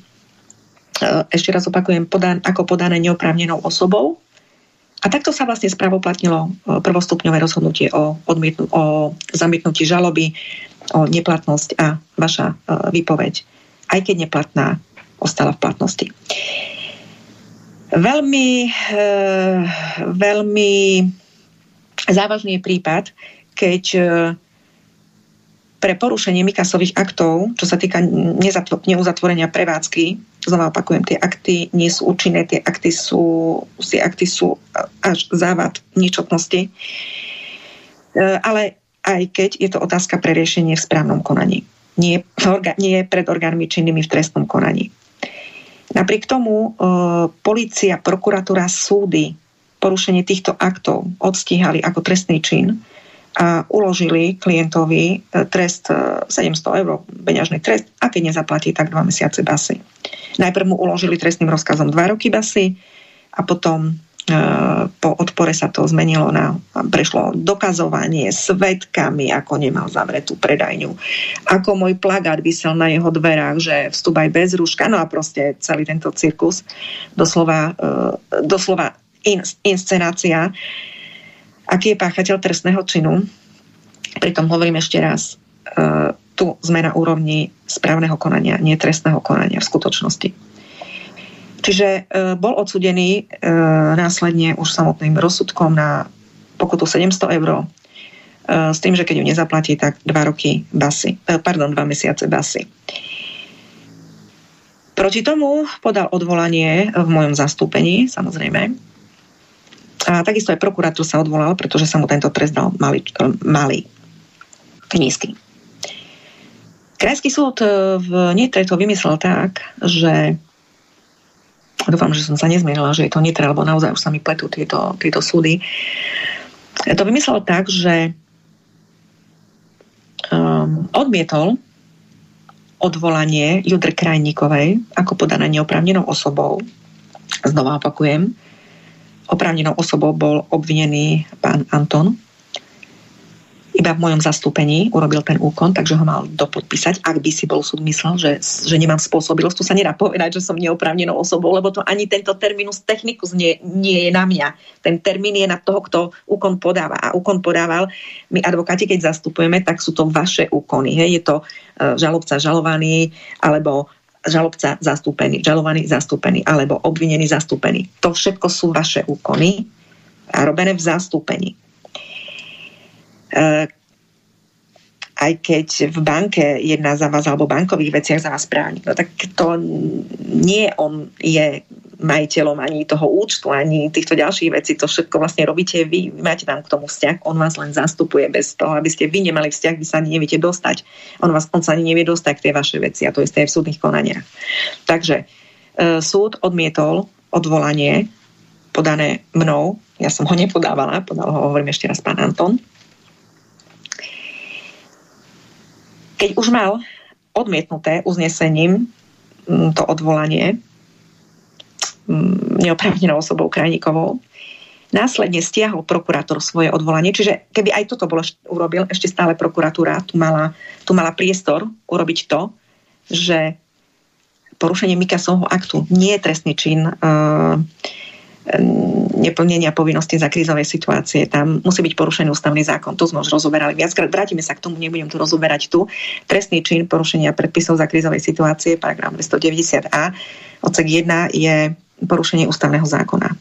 ešte raz opakujem, podan, ako podané neoprávnenou osobou. A takto sa vlastne spravoplatnilo e, prvostupňové rozhodnutie o, odmietnu, o zamietnutí žaloby, o neplatnosť a vaša e, výpoveď, aj keď neplatná, ostala v platnosti. Veľmi, veľmi závažný je prípad, keď pre porušenie Mikasových aktov, čo sa týka neuzatvorenia prevádzky, znova opakujem, tie akty nie sú účinné, tie akty sú, tie akty sú až závad ničotnosti. E, ale aj keď je to otázka pre riešenie v správnom konaní. Nie, nie pred orgánmi činnými v trestnom konaní. Napriek tomu e, policia, prokuratúra, súdy porušenie týchto aktov odstíhali ako trestný čin a uložili klientovi e, trest 700 e, eur, peňažný trest a keď nezaplatí, tak dva mesiace basy. Najprv mu uložili trestným rozkazom 2 roky basy a potom e, po odpore sa to zmenilo na, prešlo dokazovanie svetkami, ako nemal zavretú predajňu, ako môj plagát vysel na jeho dverách, že vstup aj bez rúška, no a proste celý tento cirkus, doslova, doslova in, inscenácia aký je páchateľ trestného činu. Pritom hovorím ešte raz, e, tu sme na úrovni správneho konania, nie trestného konania v skutočnosti. Čiže e, bol odsudený e, následne už samotným rozsudkom na pokutu 700 eur s tým, že keď ju nezaplatí, tak dva roky basy, pardon, dva mesiace basy. Proti tomu podal odvolanie v mojom zastúpení, samozrejme. A takisto aj prokurátor sa odvolal, pretože sa mu tento trest dal malý, malý nízky. Krajský súd v Nitre to vymyslel tak, že dúfam, že som sa nezmienila, že je to Nitre, lebo naozaj už sa mi pletú tieto, tieto súdy. To vymyslel tak, že um, odmietol odvolanie Judr Krajníkovej ako podané neoprávnenou osobou. Znova opakujem, oprávnenou osobou bol obvinený pán Anton. Iba v mojom zastúpení urobil ten úkon, takže ho mal dopodpísať, ak by si bol súd myslel, že, že nemám spôsobilosť. Tu sa nedá povedať, že som neoprávnenou osobou, lebo to ani tento terminus technicus nie, nie je na mňa. Ten termín je na toho, kto úkon podáva. A úkon podával, my advokáti, keď zastupujeme, tak sú to vaše úkony. Hej? Je to E, žalobca žalovaný alebo žalobca zastúpený, žalovaný zastúpený alebo obvinený zastúpený. To všetko sú vaše úkony a robené v zastúpení. E, aj keď v banke jedná za vás alebo bankových veciach za vás právnik, no tak to nie on je majiteľom ani toho účtu, ani týchto ďalších vecí. To všetko vlastne robíte vy. Vy máte tam k tomu vzťah. On vás len zastupuje bez toho, aby ste vy nemali vzťah, vy sa ani neviete dostať. On, vás, on sa ani nevie dostať k tej vašej veci a to isté aj v súdnych konaniach. Takže e, súd odmietol odvolanie podané mnou. Ja som ho nepodávala, podal ho, hovorím ešte raz, pán Anton. Keď už mal odmietnuté uznesením to odvolanie, neoprávnenou osobou Krajníkovou. Následne stiahol prokurátor svoje odvolanie, čiže keby aj toto bolo urobil, ešte stále prokuratúra tu mala, tu mala priestor urobiť to, že porušenie Mikasovho aktu nie je trestný čin uh, neplnenia povinnosti za krízovej situácie. Tam musí byť porušený ústavný zákon. To sme už rozoberali viackrát. Vrátime sa k tomu, nebudem to rozoberať tu. Trestný čin porušenia predpisov za krízovej situácie, paragraf 290a, odsek 1 je porušenie ústavného zákona. E,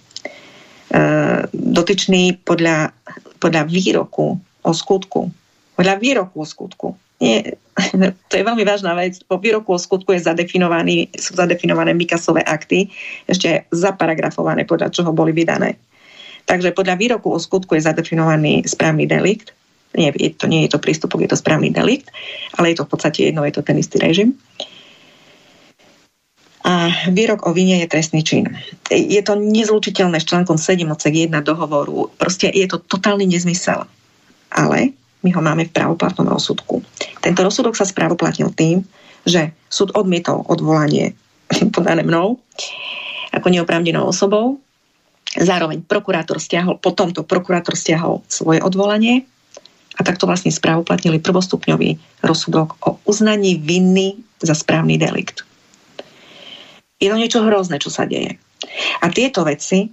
dotyčný podľa, podľa výroku o skutku, podľa výroku o skutku, nie, *laughs* to je veľmi vážna vec, po výroku o skutku je zadefinovaný, sú zadefinované Mikasové akty, ešte zaparografované, podľa čoho boli vydané. Takže podľa výroku o skutku je zadefinovaný správny delikt, nie, to, nie je to prístupok, je to správny delikt, ale je to v podstate jedno, je to ten istý režim. A výrok o vine je trestný čin. Je to nezlučiteľné s článkom 7 odsek 1 dohovoru. Proste je to totálny nezmysel. Ale my ho máme v právoplatnom rozsudku. Tento rozsudok sa správoplatnil tým, že súd odmietol odvolanie *laughs* podané mnou ako neoprávnenou osobou. Zároveň prokurátor stiahol, po tomto prokurátor stiahol svoje odvolanie a takto vlastne správoplatnili prvostupňový rozsudok o uznaní viny za správny delikt. Je to niečo hrozné, čo sa deje. A tieto veci,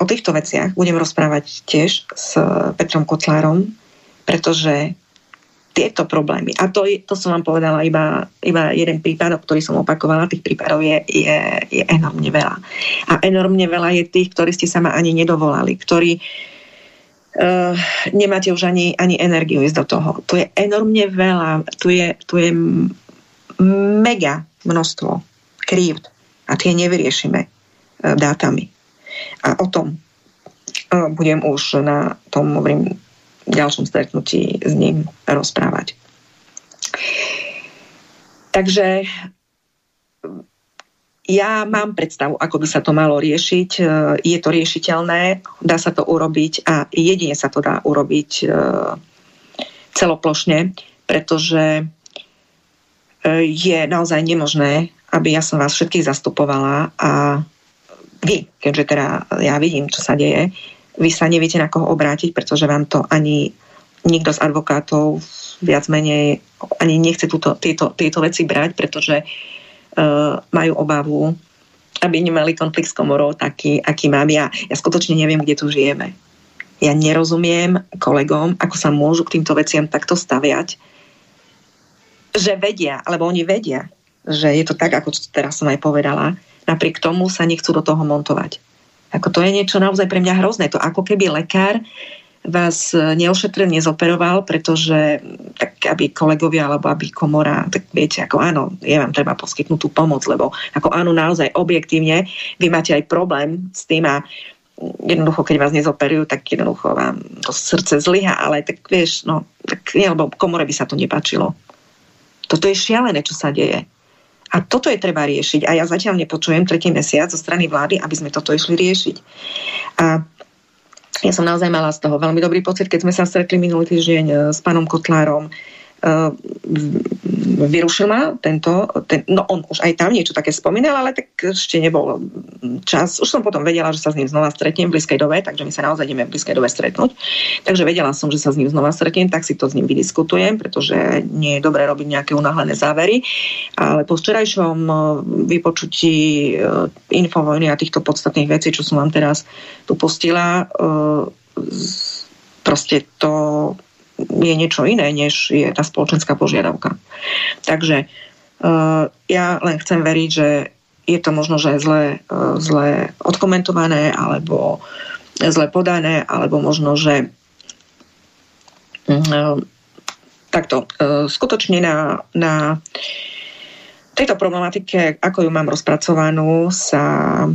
o týchto veciach budem rozprávať tiež s Petrom Kotlárom, pretože tieto problémy, a to, to som vám povedala iba, iba jeden prípad, ktorý som opakovala, tých prípadov je, je, je enormne veľa. A enormne veľa je tých, ktorí ste sa ma ani nedovolali, ktorí uh, nemáte už ani, ani energiu ísť do toho. To je enormne veľa, tu je, tu je mega množstvo krívd a tie nevyriešime e, dátami. A o tom e, budem už na tom hovorím, ďalšom stretnutí s ním rozprávať. Takže ja mám predstavu, ako by sa to malo riešiť. E, je to riešiteľné, dá sa to urobiť a jedine sa to dá urobiť celoplošne, pretože je naozaj nemožné aby ja som vás všetkých zastupovala a vy, keďže teda ja vidím, čo sa deje, vy sa neviete na koho obrátiť, pretože vám to ani nikto z advokátov viac menej ani nechce túto, tieto, tieto veci brať, pretože uh, majú obavu, aby nemali konflikt s komorou taký, aký mám ja. Ja skutočne neviem, kde tu žijeme. Ja nerozumiem kolegom, ako sa môžu k týmto veciam takto staviať, že vedia, alebo oni vedia, že je to tak, ako teraz som aj povedala, napriek tomu sa nechcú do toho montovať. Ako to je niečo naozaj pre mňa hrozné. To ako keby lekár vás neošetril, nezoperoval, pretože tak aby kolegovia alebo aby komora, tak viete, ako áno, je vám treba poskytnúť tú pomoc, lebo ako áno, naozaj objektívne, vy máte aj problém s tým a jednoducho, keď vás nezoperujú, tak jednoducho vám to srdce zlyha, ale tak vieš, no, tak nie, lebo komore by sa to nepáčilo. Toto je šialené, čo sa deje. A toto je treba riešiť. A ja zatiaľ nepočujem tretí mesiac zo strany vlády, aby sme toto išli riešiť. A ja som naozaj mala z toho veľmi dobrý pocit, keď sme sa stretli minulý týždeň eh, s pánom Kotlárom vyrušil ma tento, ten, no on už aj tam niečo také spomínal, ale tak ešte nebol čas. Už som potom vedela, že sa s ním znova stretnem v blízkej dobe, takže my sa naozaj ideme v blízkej dobe stretnúť. Takže vedela som, že sa s ním znova stretnem, tak si to s ním vydiskutujem, pretože nie je dobré robiť nejaké unáhlené závery. Ale po včerajšom uh, vypočutí uh, infovojny a týchto podstatných vecí, čo som vám teraz tu pustila, proste to je niečo iné, než je tá spoločenská požiadavka. Takže uh, ja len chcem veriť, že je to možno, že zle, uh, zle odkomentované alebo zle podané, alebo možno, že uh, takto, uh, skutočne na, na tejto problematike, ako ju mám rozpracovanú, sa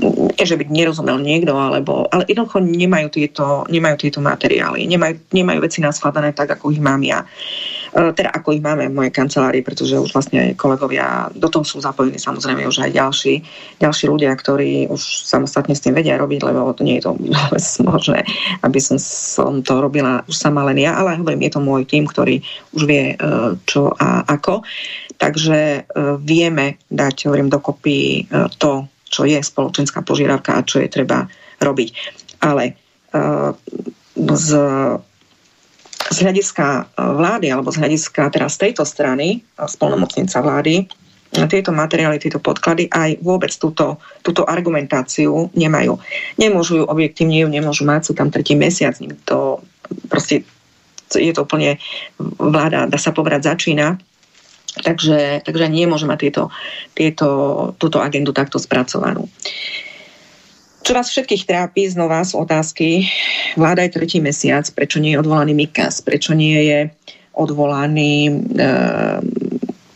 nie, že by nerozumel niekto, alebo, ale jednoducho nemajú tieto, nemajú tieto materiály, nemajú, nemajú veci naskladané tak, ako ich mám ja. E, teda ako ich máme v mojej kancelárii, pretože už vlastne kolegovia do toho sú zapojení samozrejme už aj ďalší, ďalší ľudia, ktorí už samostatne s tým vedia robiť, lebo to nie je to *laughs* vôbec možné, aby som, som to robila už sama len ja, ale hovorím, je to môj tým, ktorý už vie e, čo a ako. Takže e, vieme dať, hovorím, dokopy to, čo je spoločenská požiadavka a čo je treba robiť. Ale uh, z, z hľadiska eh, vlády alebo z hľadiska teraz tejto strany, eh, spolnomocnica vlády, tieto materiály, tieto podklady aj vôbec túto, túto argumentáciu nemajú. Nemôžu ju objektívne, ju nemôžu mať, sú tam tretí mesiac, to proste je to úplne vláda, dá sa povedať, začína Takže, takže nemôže mať tieto, tieto, túto agendu takto spracovanú. Čo vás všetkých trápi, znova sú otázky. Vláda je tretí mesiac, prečo nie je odvolaný Mikas, prečo nie je odvolaný e,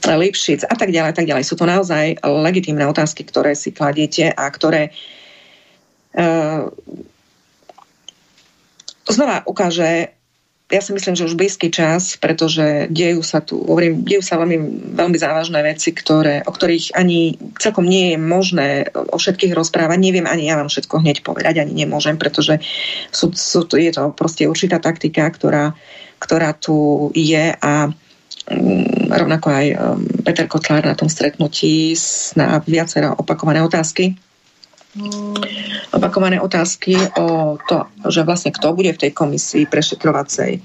Lipšic a tak ďalej, tak ďalej. Sú to naozaj legitímne otázky, ktoré si kladiete a ktoré e, znova ukáže ja si myslím, že už blízky čas, pretože dejú sa tu, hovorím, dejú sa veľmi, veľmi závažné veci, ktoré, o ktorých ani celkom nie je možné o všetkých rozprávať. Neviem ani ja vám všetko hneď povedať, ani nemôžem, pretože sú, sú, je to proste určitá taktika, ktorá, ktorá tu je a um, rovnako aj um, Peter Kotlár na tom stretnutí na viacero opakované otázky opakované otázky o to, že vlastne kto bude v tej komisii prešetrovacej.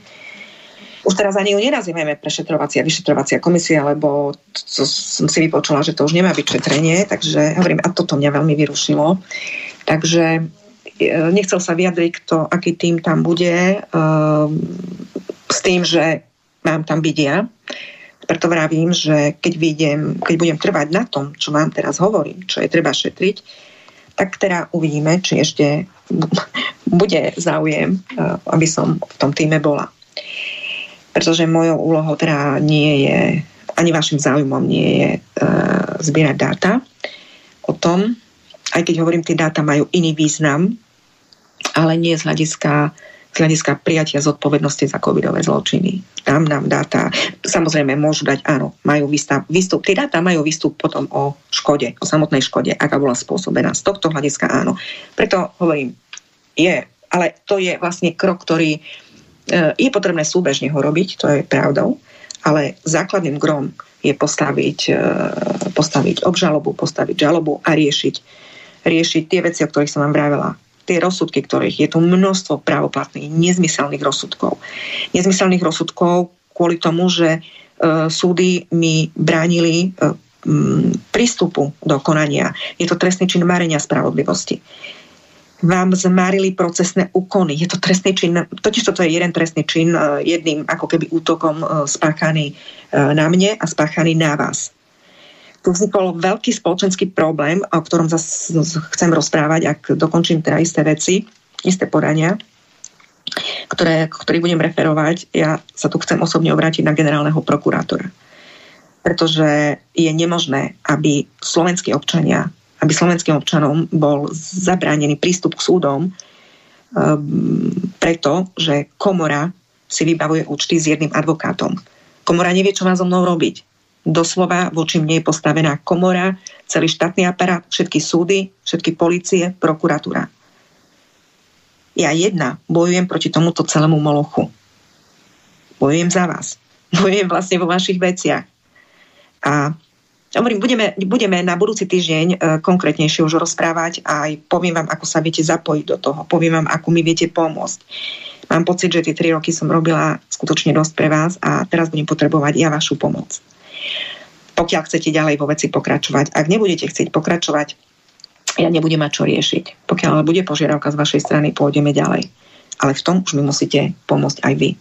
Už teraz ani ju nenazývame prešetrovacia, vyšetrovacia komisia, lebo to som si vypočula, že to už nemá byť šetrenie, takže hovorím, a toto mňa veľmi vyrušilo. Takže e, nechcel sa vyjadriť to, aký tým tam bude, um, s tým, že mám tam byť ja. Preto vravím, že keď, vidiem, keď budem trvať na tom, čo vám teraz hovorím, čo je treba šetriť, tak teda uvidíme, či ešte bude záujem, eh, aby som v tom týme bola. Pretože mojou úlohou teda nie je, ani vašim záujmom nie je uh, zbierať dáta o tom, aj keď hovorím, tie dáta majú iný význam, ale nie z hľadiska z hľadiska prijatia zodpovednosti za covidové zločiny. Tam nám dáta, samozrejme môžu dať, áno, majú výstup, výstup, tie dáta majú výstup potom o škode, o samotnej škode, aká bola spôsobená. Z tohto hľadiska áno. Preto hovorím, je, ale to je vlastne krok, ktorý e, je potrebné súbežne ho robiť, to je pravdou, ale základným grom je postaviť, e, postaviť obžalobu, postaviť žalobu a riešiť, riešiť tie veci, o ktorých som vám vravela tie rozsudky, ktorých je tu množstvo právoplatných, nezmyselných rozsudkov. Nezmyselných rozsudkov kvôli tomu, že e, súdy mi bránili e, m, prístupu do konania. Je to trestný čin marenia spravodlivosti. Vám zmarili procesné úkony. Je to trestný čin, totiž toto je jeden trestný čin, e, jedným ako keby útokom e, spáchaný e, na mne a spáchaný na vás tu vznikol veľký spoločenský problém, o ktorom zase chcem rozprávať, ak dokončím teda isté veci, isté podania. ktoré, ktorý budem referovať, ja sa tu chcem osobne obrátiť na generálneho prokurátora. Pretože je nemožné, aby slovenskí občania, aby slovenským občanom bol zabránený prístup k súdom um, preto, že komora si vybavuje účty s jedným advokátom. Komora nevie, čo má so mnou robiť. Doslova voči mne je postavená komora, celý štátny aparát, všetky súdy, všetky policie, prokuratúra ja jedna bojujem proti tomuto celému molochu. Bojujem za vás. *laughs* Bojujem vlastne vo vašich veciach. A hovorím, budeme, budeme na budúci týždeň e, konkrétnejšie už rozprávať a aj poviem vám, ako sa viete zapojiť do toho. Poviem vám, ako mi viete pomôcť. Mám pocit, že tie tri roky som robila skutočne dosť pre vás a teraz budem potrebovať ja vašu pomoc. Pokiaľ chcete ďalej vo veci pokračovať. Ak nebudete chcieť pokračovať, ja nebudem mať čo riešiť. Pokiaľ bude požiadavka z vašej strany, pôjdeme ďalej. Ale v tom už mi musíte pomôcť aj vy.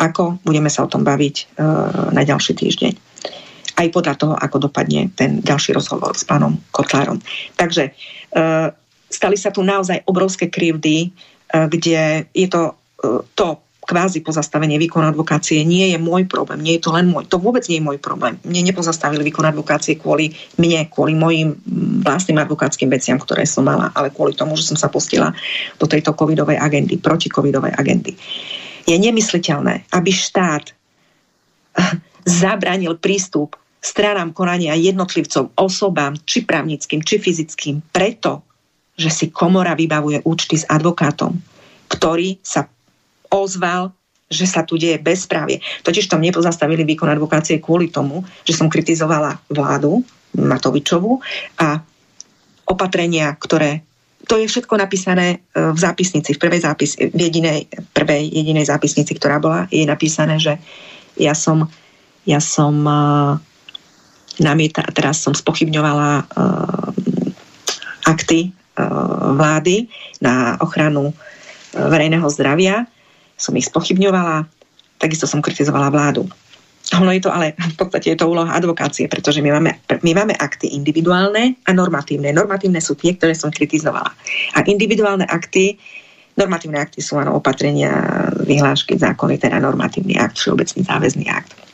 Ako budeme sa o tom baviť e, na ďalší týždeň. Aj podľa toho, ako dopadne ten ďalší rozhovor s pánom Kotlárom. Takže e, stali sa tu naozaj obrovské krivdy, e, kde je to, e, to kvázi pozastavenie výkonu advokácie nie je môj problém, nie je to len môj, to vôbec nie je môj problém. Mne nepozastavili výkon advokácie kvôli mne, kvôli mojim vlastným advokátskym veciam, ktoré som mala, ale kvôli tomu, že som sa pustila do tejto covidovej agendy, proti covidovej agendy. Je nemysliteľné, aby štát zabranil prístup stranám konania jednotlivcov, osobám, či právnickým, či fyzickým, preto, že si komora vybavuje účty s advokátom, ktorý sa ozval, že sa tu deje bezprávie. Totiž to mne pozastavili výkon advokácie kvôli tomu, že som kritizovala vládu Matovičovu a opatrenia, ktoré to je všetko napísané e, v zápisnici, v prvej, zápis, v jedinej, prvej jedinej zápisnici, ktorá bola, je napísané, že ja som, ja som uh, namieta, teraz som spochybňovala uh, akty uh, vlády na ochranu verejného zdravia som ich spochybňovala, takisto som kritizovala vládu. Ono je to ale, v podstate je to úloha advokácie, pretože my máme, my máme akty individuálne a normatívne. Normatívne sú tie, ktoré som kritizovala. A individuálne akty, normatívne akty sú áno opatrenia, vyhlášky, zákony, teda normatívny akt, všeobecný záväzný akt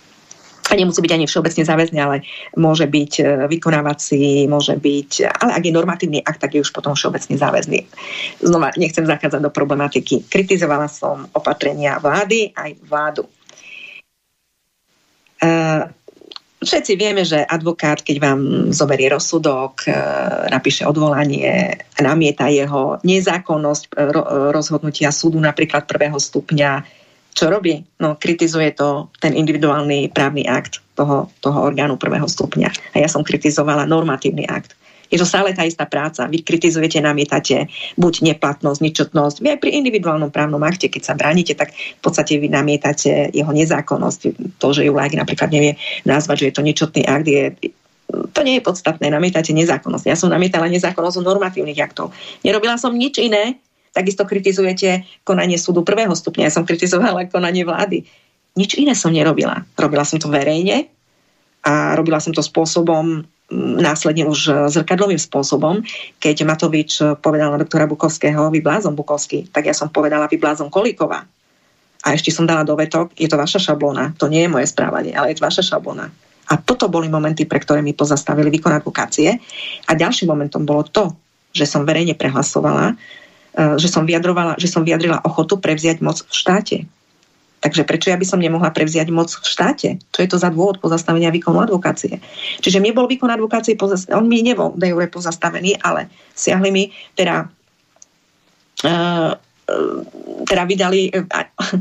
a nemusí byť ani všeobecne záväzný, ale môže byť e, vykonávací, môže byť, ale ak je normatívny akt, tak je už potom všeobecne záväzný. Znova nechcem zachádzať do problematiky. Kritizovala som opatrenia vlády aj vládu. E, všetci vieme, že advokát, keď vám zoberie rozsudok, e, napíše odvolanie, namieta jeho nezákonnosť rozhodnutia súdu napríklad prvého stupňa, čo robí? No, kritizuje to ten individuálny právny akt toho, toho orgánu prvého stupňa. A ja som kritizovala normatívny akt. Je to stále tá istá práca. Vy kritizujete, namietate buď neplatnosť, ničotnosť. Vy aj pri individuálnom právnom akte, keď sa bránite, tak v podstate vy namietate jeho nezákonnosť. To, že ju like napríklad nevie nazvať, že je to ničotný akt, je, to nie je podstatné, namietate nezákonnosť. Ja som namietala nezákonnosť normatívnych aktov. Nerobila som nič iné, Takisto kritizujete konanie súdu prvého stupňa. Ja som kritizovala konanie vlády. Nič iné som nerobila. Robila som to verejne a robila som to spôsobom, následne už zrkadlovým spôsobom. Keď Matovič povedal na doktora Bukovského, vyblázom Bukovský, tak ja som povedala vyblázom Kolíková. A ešte som dala dovetok, je to vaša šablóna, to nie je moje správanie, ale je to vaša šablóna. A toto boli momenty, pre ktoré mi pozastavili výkon advokácie. A ďalším momentom bolo to, že som verejne prehlasovala, Eh, že som, vyjadrovala, že som vyjadrila ochotu prevziať moc v štáte. Takže prečo ja by som nemohla prevziať moc v štáte? Čo je to za dôvod pozastavenia výkonu advokácie? Čiže mne bol výkon advokácie, pozastavený, on mi nebol de jure pozastavený, ale siahli mi, teda, uh, teda vydali,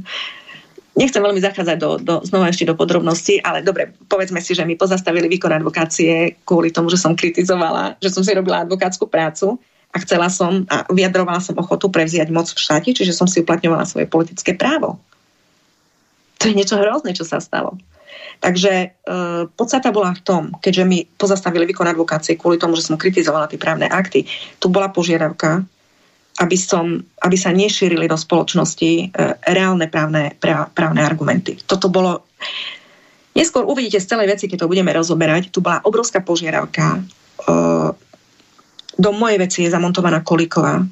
*laughs* nechcem veľmi zachádzať do, do, znova ešte do podrobností, ale dobre, povedzme si, že mi pozastavili výkon advokácie kvôli tomu, že som kritizovala, že som si robila advokátsku prácu a chcela som a vyjadrovala som ochotu prevziať moc v štáte, čiže som si uplatňovala svoje politické právo. To je niečo hrozné, čo sa stalo. Takže e, podstata bola v tom, keďže mi pozastavili výkon advokácie kvôli tomu, že som kritizovala tie právne akty, tu bola požiadavka, aby, som, aby sa nešírili do spoločnosti e, reálne právne, prá, právne argumenty. Toto bolo... Neskôr uvidíte z celej veci, keď to budeme rozoberať, tu bola obrovská požiadavka e, do mojej veci je zamontovaná koliková.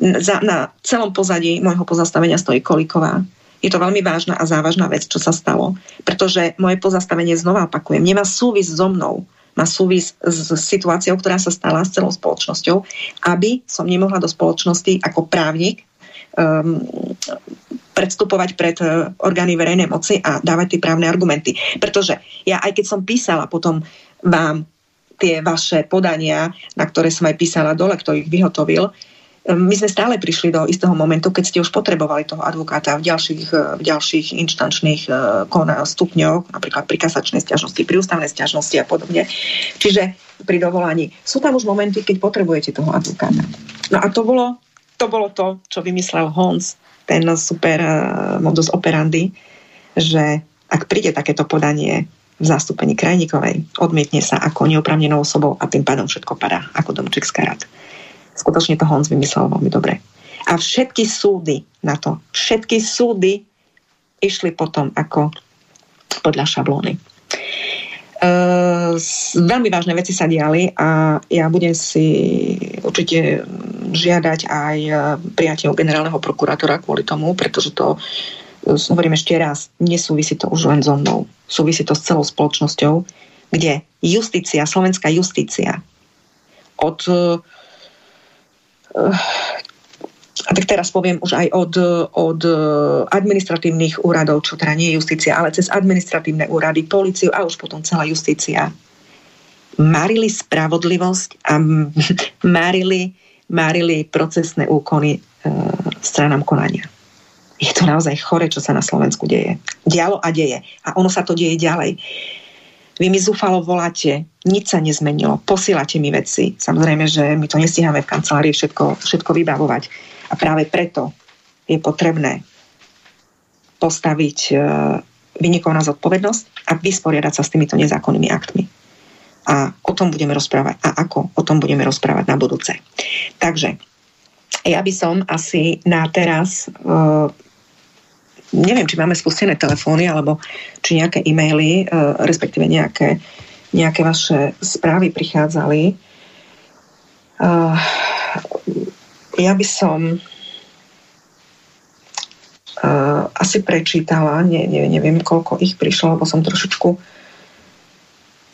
Za, na celom pozadí môjho pozastavenia stojí Koliková. Je to veľmi vážna a závažná vec, čo sa stalo, pretože moje pozastavenie znova opakujem, nemá súvis so mnou, má súvis s situáciou, ktorá sa stala s celou spoločnosťou, aby som nemohla do spoločnosti ako právnik um, predstupovať pred uh, orgány verejnej moci a dávať tie právne argumenty. Pretože ja aj keď som písala potom vám tie vaše podania, na ktoré som aj písala dole, kto ich vyhotovil, my sme stále prišli do istého momentu, keď ste už potrebovali toho advokáta v ďalších, v ďalších inštančných eh, stupňoch, napríklad pri kasačnej stiažnosti, pri ústavnej stiažnosti a podobne. Čiže pri dovolaní. Sú tam už momenty, keď potrebujete toho advokáta. No a to bolo to, bolo to čo vymyslel Hans, ten super eh, modus operandi, že ak príde takéto podanie v zástupení krajníkovej, odmietne sa ako neoprávnenou osobou a tým pádom všetko padá ako domček z karát. Skutočne to Honz vymyslel veľmi dobre. A všetky súdy na to, všetky súdy išli potom ako podľa šablóny. Uh, veľmi vážne veci sa diali a ja budem si určite žiadať aj e, priateľ generálneho prokurátora kvôli tomu, pretože to e, hovorím ešte raz, nesúvisí to už len so mnou. Súvisí to s celou spoločnosťou, kde justícia, slovenská justícia od uh, a tak teraz poviem už aj od, od administratívnych úradov, čo teda nie je justícia, ale cez administratívne úrady, policiu a už potom celá justícia marili spravodlivosť a *laughs* marili, marili procesné úkony e, stranám konania. Je to naozaj chore, čo sa na Slovensku deje. Dialo a deje. A ono sa to deje ďalej. Vy mi zúfalo voláte, nič sa nezmenilo, posielate mi veci. Samozrejme, že my to nestíhame v kancelárii všetko, všetko vybavovať. A práve preto je potrebné postaviť e, vynikov na zodpovednosť a vysporiadať sa s týmito nezákonnými aktmi. A o tom budeme rozprávať. A ako o tom budeme rozprávať na budúce. Takže ja by som asi na teraz uh, neviem, či máme spustené telefóny alebo či nejaké e-maily, e, respektíve nejaké, nejaké vaše správy prichádzali. E, ja by som e, asi prečítala, ne, ne, neviem, koľko ich prišlo, lebo som trošičku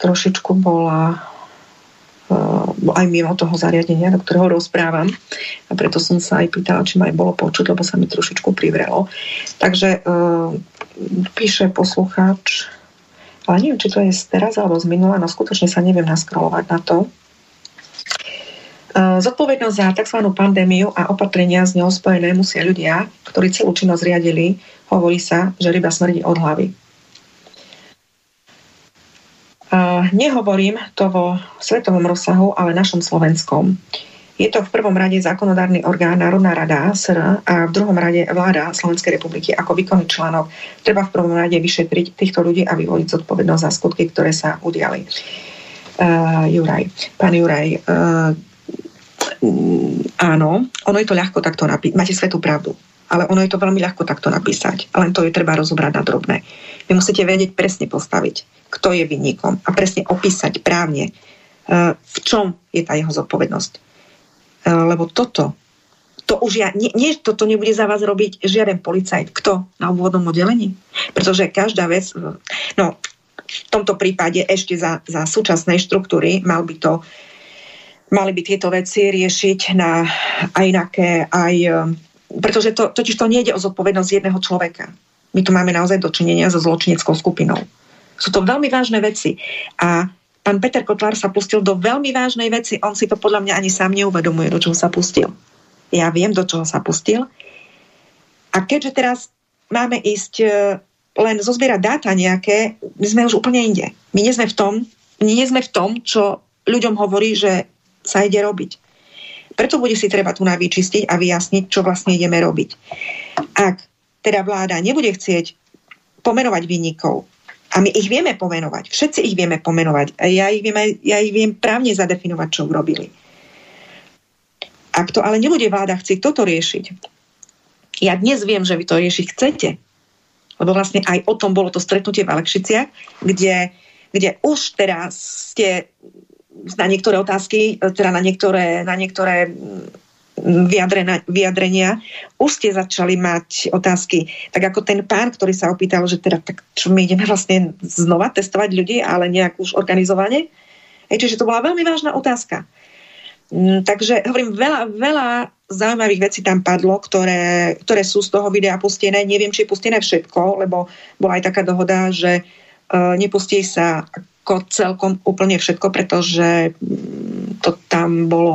trošičku bola aj mimo toho zariadenia, do ktorého rozprávam. A preto som sa aj pýtala, či ma aj bolo počuť, lebo sa mi trošičku privrelo. Takže uh, píše poslucháč, ale neviem, či to je z teraz alebo z minula, no skutočne sa neviem naskrolovať na to. Uh, zodpovednosť za tzv. pandémiu a opatrenia z ňou spojené musia ľudia, ktorí celú činnosť riadili, hovorí sa, že ryba smrdí od hlavy. Nehovorím to vo svetovom rozsahu, ale našom slovenskom. Je to v prvom rade zákonodárny orgán Národná rada SR a v druhom rade vláda Slovenskej republiky ako výkonný článok. Treba v prvom rade vyšetriť týchto ľudí a vyvoliť zodpovednosť za skutky, ktoré sa udiali. Uh, Juraj, pán Juraj, uh, áno, ono je to ľahko takto napísať. Máte svetú pravdu ale ono je to veľmi ľahko takto napísať. Len to je treba rozobrať na drobné. Vy musíte vedieť presne postaviť, kto je vinníkom a presne opísať právne, e, v čom je tá jeho zodpovednosť. E, lebo toto, to už ja, nie, nie, toto nebude za vás robiť žiaden policajt. Kto? Na obvodnom oddelení? Pretože každá vec, e, no v tomto prípade ešte za, za súčasnej štruktúry mal by to mali by tieto veci riešiť na aj inaké, aj pretože to, totiž to nejde o zodpovednosť jedného človeka. My tu máme naozaj dočinenia so zločineckou skupinou. Sú to veľmi vážne veci. A pán Peter Kotlár sa pustil do veľmi vážnej veci. On si to podľa mňa ani sám neuvedomuje, do čoho sa pustil. Ja viem, do čoho sa pustil. A keďže teraz máme ísť e, len zozbierať dáta nejaké, my sme už úplne inde. My nie sme v tom, nie sme v tom, čo ľuďom hovorí, že sa ide robiť. Preto bude si treba tu vyčistiť a vyjasniť, čo vlastne ideme robiť. Ak teda vláda nebude chcieť pomenovať výnikov, a my ich vieme pomenovať, všetci ich vieme pomenovať, a ja ich viem, ja ich viem právne zadefinovať, čo urobili. Ak to ale nebude vláda chcieť toto riešiť, ja dnes viem, že vy to riešiť chcete, lebo vlastne aj o tom bolo to stretnutie v Alekšiciach, kde, kde už teraz ste na niektoré otázky, teda na niektoré, na niektoré vyjadrenia. Už ste začali mať otázky, tak ako ten pán, ktorý sa opýtal, že teda tak čo my ideme vlastne znova testovať ľudí, ale nejak už organizovane. Hej, čiže to bola veľmi vážna otázka. Mm, takže hovorím, veľa, veľa zaujímavých vecí tam padlo, ktoré, ktoré sú z toho videa pustené. Neviem, či je pustené všetko, lebo bola aj taká dohoda, že uh, nepustí sa ako celkom úplne všetko, pretože mm, to tam bolo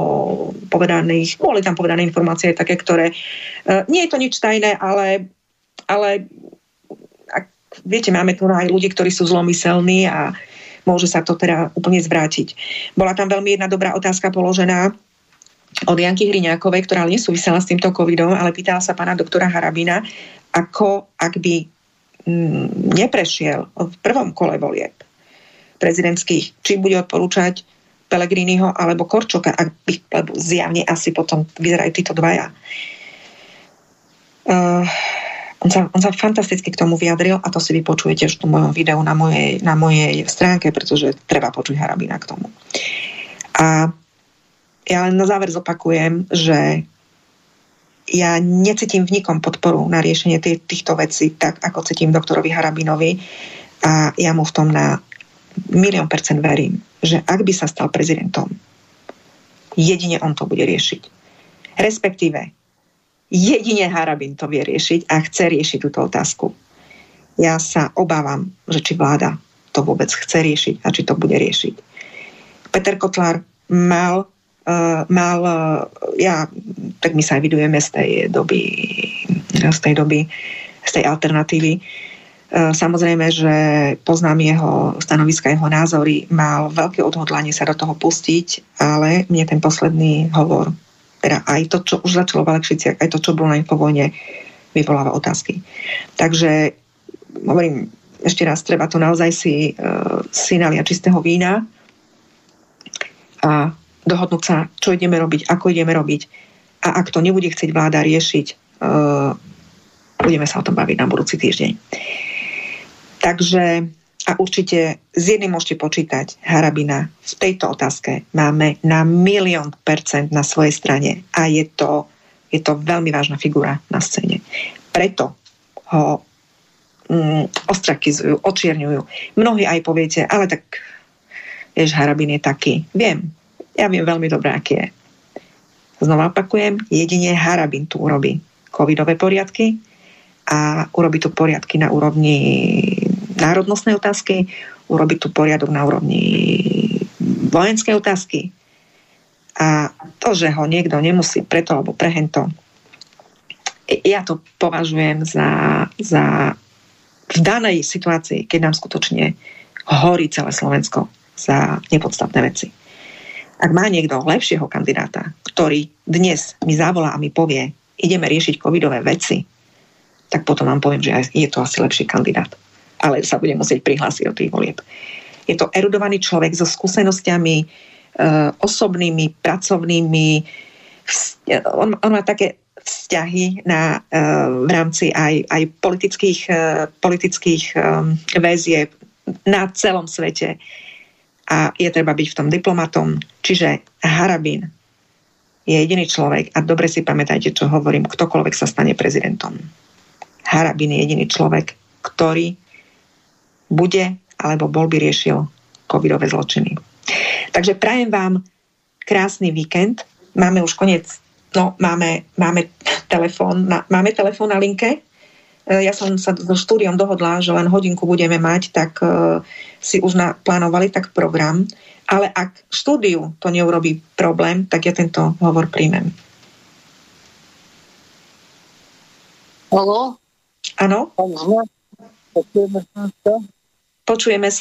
povedané, boli tam povedané informácie také, ktoré uh, nie je to nič tajné, ale, ale ak, viete, máme tu aj ľudí, ktorí sú zlomyselní a môže sa to teda úplne zvrátiť. Bola tam veľmi jedna dobrá otázka položená od Janky Hriňákovej, ktorá nesúvisela s týmto covidom, ale pýtala sa pána doktora Harabina, ako ak by mm, neprešiel v prvom kole volieb prezidentských, či bude odporúčať Pelegriniho alebo Korčoka, ak by, lebo zjavne asi potom vyzerajú títo dvaja. Uh, on sa, on sa fantasticky k tomu vyjadril a to si vypočujete v tom mojom videu na mojej, na mojej stránke, pretože treba počuť Harabina k tomu. A ja len na záver zopakujem, že ja necítim v nikom podporu na riešenie tý, týchto vecí, tak ako cítim doktorovi Harabinovi a ja mu v tom na milión percent verím, že ak by sa stal prezidentom, jedine on to bude riešiť. Respektíve, Jedine Harabin to vie riešiť a chce riešiť túto otázku. Ja sa obávam, že či vláda to vôbec chce riešiť a či to bude riešiť. Peter Kotlár mal, uh, mal uh, ja, tak my sa evidujeme z tej doby, z tej doby, z tej alternatívy. Uh, samozrejme, že poznám jeho stanoviska, jeho názory, mal veľké odhodlanie sa do toho pustiť, ale mne ten posledný hovor teda aj to, čo už začalo v Alekšiciach, aj to, čo bolo na infovojne, vyvoláva otázky. Takže hovorím, ešte raz, treba to naozaj si, uh, si nalia čistého vína a dohodnúť sa, čo ideme robiť, ako ideme robiť. A ak to nebude chcieť vláda riešiť, uh, budeme sa o tom baviť na budúci týždeň. Takže a určite s jedným môžete počítať, Harabina, v tejto otázke máme na milión percent na svojej strane a je to, je to veľmi vážna figura na scéne. Preto ho mm, ostrakizujú, očierňujú. Mnohí aj poviete, ale tak vieš, Harabin je taký. Viem, ja viem veľmi dobre, aký je. Znova opakujem, jedine Harabin tu urobí covidové poriadky a urobí tu poriadky na úrovni národnostné otázky, urobiť tu poriadok na úrovni vojenskej otázky. A to, že ho niekto nemusí preto alebo prehento, ja to považujem za, za v danej situácii, keď nám skutočne horí celé Slovensko za nepodstatné veci. Ak má niekto lepšieho kandidáta, ktorý dnes mi zavolá a mi povie, ideme riešiť covidové veci, tak potom vám poviem, že je to asi lepší kandidát ale sa bude musieť prihlásiť do tých volieb. Je to erudovaný človek so skúsenosťami e, osobnými, pracovnými. On, on má také vzťahy na, e, v rámci aj, aj politických, e, politických e, väzieb na celom svete. A je treba byť v tom diplomatom. Čiže Harabin je jediný človek, a dobre si pamätajte, čo hovorím, ktokoľvek sa stane prezidentom. Harabin je jediný človek, ktorý bude alebo bol by riešil covidové zločiny. Takže prajem vám krásny víkend. Máme už koniec, no máme, máme telefón na, máme telefón na linke. E, ja som sa so štúdiom dohodla, že len hodinku budeme mať, tak uh, si už naplánovali tak program. Ale ak štúdiu to neurobí problém, tak ja tento hovor príjmem. Halo? Áno? Počujeme sa,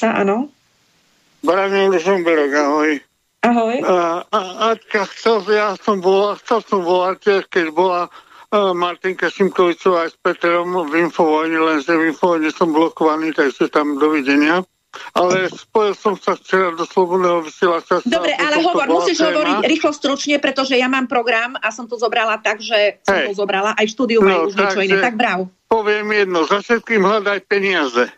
áno? Braňo Šomberok, ahoj. Ahoj. A, a, Aťka, chcel, ja som bola, chcel som volať tiež, keď bola uh, Martinka Šimkovičová s Petrom v Infovojne, lenže v Infovojne som blokovaný, takže tam dovidenia. Ale spojil som sa včera do Slobodného vysielača. Dobre, ale hovor, musíš téma. hovoriť rýchlo stručne, pretože ja mám program a som to zobrala tak, že som Hej. to zobrala. Aj v štúdiu no, majú už niečo iné. Tak brav. Poviem jedno, za všetkým hľadaj peniaze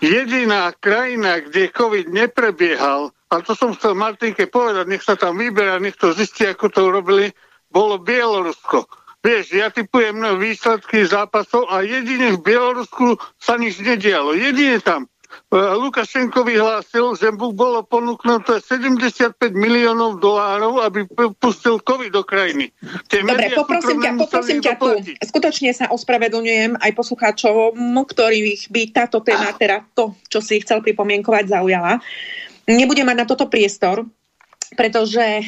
jediná krajina, kde COVID neprebiehal, a to som chcel Martinke povedať, nech sa tam vyberá, nech to zistí, ako to urobili, bolo Bielorusko. Vieš, ja typujem na výsledky zápasov a jedine v Bielorusku sa nič nedialo. Jedine tam. E, Lukašenko vyhlásil, že mu bolo ponúknuté 75 miliónov dolárov, aby pustil COVID do krajiny. Tie Dobre, poprosím ťa, poprosím ťa tu. Skutočne sa ospravedlňujem aj poslucháčom, ktorých by táto téma, teda to, čo si chcel pripomienkovať, zaujala. Nebudem mať na toto priestor, pretože e,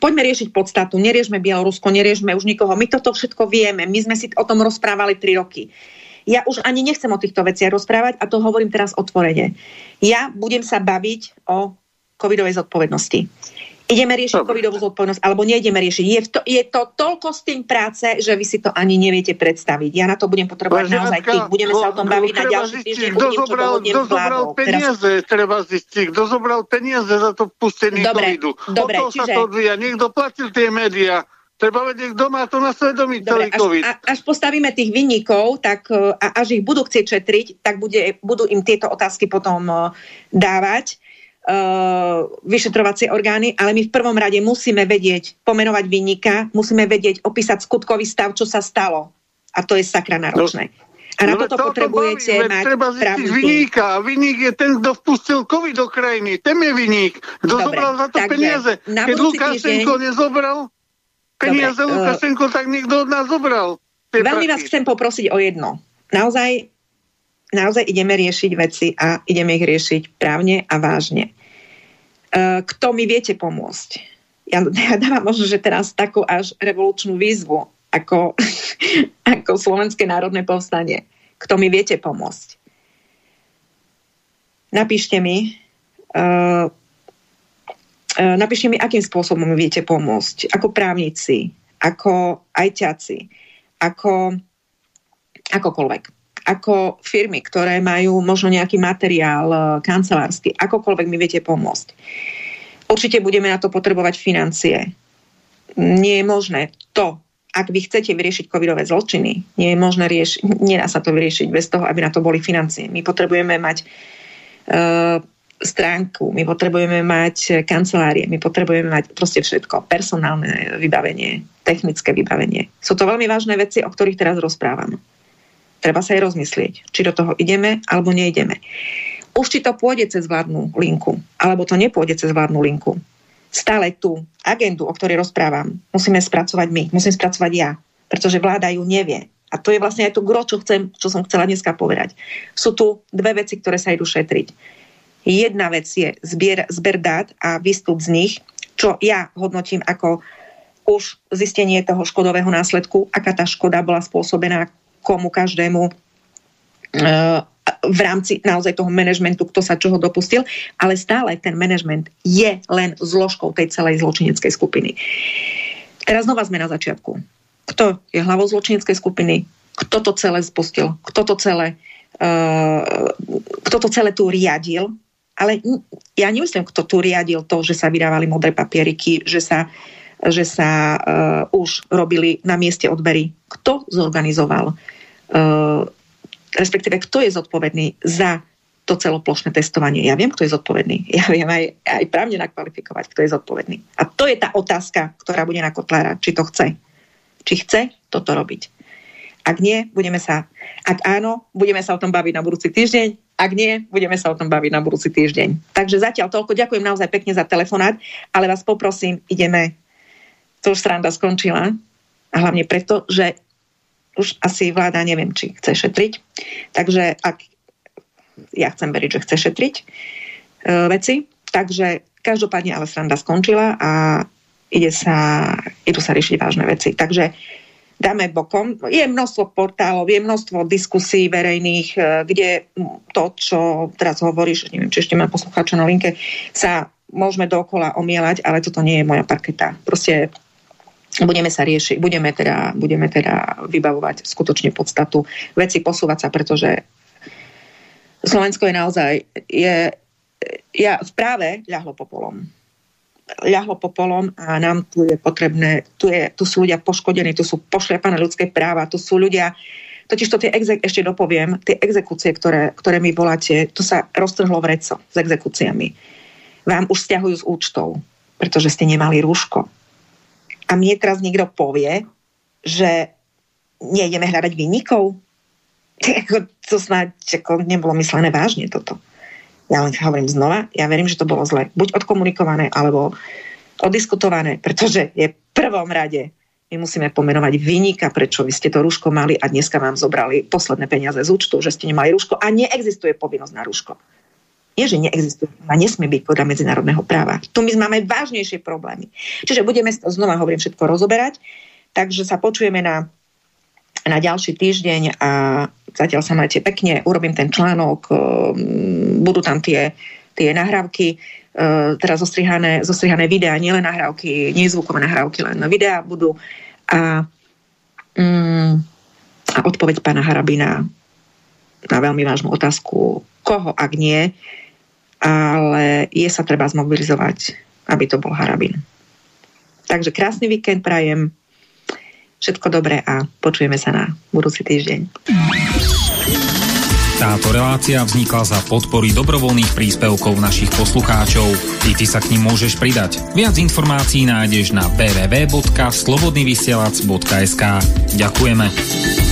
poďme riešiť podstatu, neriešme Bielorusko, neriešme už nikoho, my toto všetko vieme, my sme si o tom rozprávali tri roky. Ja už ani nechcem o týchto veciach rozprávať a to hovorím teraz otvorene. Ja budem sa baviť o covidovej zodpovednosti ideme riešiť covidovú zodpovednosť, alebo nejdeme riešiť. Je to, je to toľko s tým práce, že vy si to ani neviete predstaviť. Ja na to budem potrebovať Váženatka, naozaj tých. Budeme sa o tom baviť na ďalší týždeň. Kto zobral, kto zobral peniaze, Teraz... treba zistiť. Kto zobral peniaze za to pustenie dobre, covidu. Dobre, o čiže... sa to odvíja. Niekto platil tie médiá. Treba vedieť, kto má to na svedomí Dobre, celý COVID. Až, až postavíme tých vinníkov, tak e, a až ich budú chcieť šetriť, tak bude, budú im tieto otázky potom e, dávať uh, vyšetrovacie orgány, ale my v prvom rade musíme vedieť pomenovať vinníka, musíme vedieť opísať skutkový stav, čo sa stalo. A to je sakra náročné. No. A na no, toto to potrebujete baví, mať treba zistiť vyníka. Vyník je ten, kto vpustil COVID do krajiny. Ten je vyník. Kto Dobre, zobral za to takže, peniaze? Keď Lukášenko týždeň... nezobral peniaze Dobre, Lukášenko, uh, tak niekto od nás zobral. Veľmi vás chcem poprosiť o jedno. Naozaj, naozaj ideme riešiť veci a ideme ich riešiť právne a vážne. Eh, kto mi viete pomôcť. Ja, *laughs* ja dávam možno, že teraz takú až revolučnú výzvu, ako, *laughs* ako Slovenské národné povstanie. Kto mi viete pomôcť. Napíšte mi, uh, napíšte mi, akým spôsobom viete pomôcť. Ako právnici, ako ajťaci, ako akokoľvek ako firmy, ktoré majú možno nejaký materiál e, kancelársky, akokoľvek mi viete pomôcť. Určite budeme na to potrebovať financie. Nie je možné to, ak vy chcete vyriešiť covidové zločiny, nie je možné riešiť, nedá sa to vyriešiť bez toho, aby na to boli financie. My potrebujeme mať uh, stránku, my potrebujeme mať kancelárie, my potrebujeme mať proste všetko, personálne vybavenie, technické vybavenie. Sú to veľmi vážne veci, o ktorých teraz rozprávam. Treba sa aj rozmyslieť, či do toho ideme alebo neideme. Už či to pôjde cez vládnu linku, alebo to nepôjde cez vládnu linku. Stále tú agendu, o ktorej rozprávam, musíme spracovať my, musím spracovať ja, pretože vláda ju nevie. A to je vlastne aj to gro, čo, chcem, čo som chcela dneska povedať. Sú tu dve veci, ktoré sa idú šetriť. Jedna vec je zbier, zber dát a výstup z nich, čo ja hodnotím ako už zistenie toho škodového následku, aká tá škoda bola spôsobená, komu každému e, v rámci naozaj toho manažmentu, kto sa čoho dopustil, ale stále ten manažment je len zložkou tej celej zločineckej skupiny. Teraz znova sme na začiatku. Kto je hlavou zločineckej skupiny? Kto to celé spustil? Kto to celé, uh, kto to celé tu riadil? Ale ja nemyslím, kto tu riadil to, že sa vydávali modré papieriky, že sa, že sa uh, už robili na mieste odbery. Kto zorganizoval Eh, respektíve kto je zodpovedný za to celoplošné testovanie. Ja viem, kto je zodpovedný. Ja viem aj, aj právne nakvalifikovať, kto je zodpovedný. A to je tá otázka, ktorá bude na Kotlára, či to chce. Či chce toto robiť. Ak nie, budeme sa... Ak áno, budeme sa o tom baviť na budúci týždeň. Ak nie, budeme sa o tom baviť na budúci týždeň. Takže zatiaľ toľko. Ďakujem naozaj pekne za telefonát, ale vás poprosím, ideme... To už sranda skončila. A hlavne preto, že už asi vláda neviem, či chce šetriť. Takže ak ja chcem veriť, že chce šetriť e, veci. Takže každopádne ale sranda skončila a ide sa, idú sa riešiť vážne veci. Takže dáme bokom. Je množstvo portálov, je množstvo diskusí verejných, e, kde to, čo teraz hovoríš, neviem, či ešte mám poslucháča na linke, sa môžeme dokola omielať, ale toto nie je moja parketa. Proste budeme sa riešiť, budeme teda, budeme teda vybavovať skutočne podstatu veci, posúvať sa, pretože Slovensko je naozaj, je, ja v práve ľahlo popolom. Ľahlo popolom a nám tu je potrebné, tu, je, tu sú ľudia poškodení, tu sú pošliapané ľudské práva, tu sú ľudia, totiž to tie exek, ešte dopoviem, tie exekúcie, ktoré, ktoré mi voláte, to sa roztrhlo v reco s exekúciami. Vám už stiahujú z účtov, pretože ste nemali rúško a mne teraz niekto povie, že nejdeme hľadať vinníkov, *laughs* to snáď nebolo myslené vážne toto. Ja len hovorím znova, ja verím, že to bolo zle. Buď odkomunikované, alebo odiskutované, pretože je v prvom rade my musíme pomenovať vynika, prečo vy ste to rúško mali a dneska vám zobrali posledné peniaze z účtu, že ste nemali rúško a neexistuje povinnosť na rúško. Nie, že neexistuje, a nesmie byť podľa medzinárodného práva. Tu my máme vážnejšie problémy. Čiže budeme to znova, hovorím, všetko rozoberať, takže sa počujeme na, na ďalší týždeň a zatiaľ sa majte pekne, urobím ten článok, um, budú tam tie, tie nahrávky, teraz zostrihané, zostrihané videá, nielen nahrávky, nie zvukové nahrávky, len videá budú. A, um, a odpoveď pána Harabina na veľmi vážnu otázku, koho, ak nie, ale je sa treba zmobilizovať, aby to bol Harabin. Takže krásny víkend prajem, všetko dobré a počujeme sa na budúci týždeň. Táto relácia vznikla za podpory dobrovoľných príspevkov našich poslucháčov. I ty sa k ním môžeš pridať. Viac informácií nájdeš na www.slobodnyvysielac.sk Ďakujeme.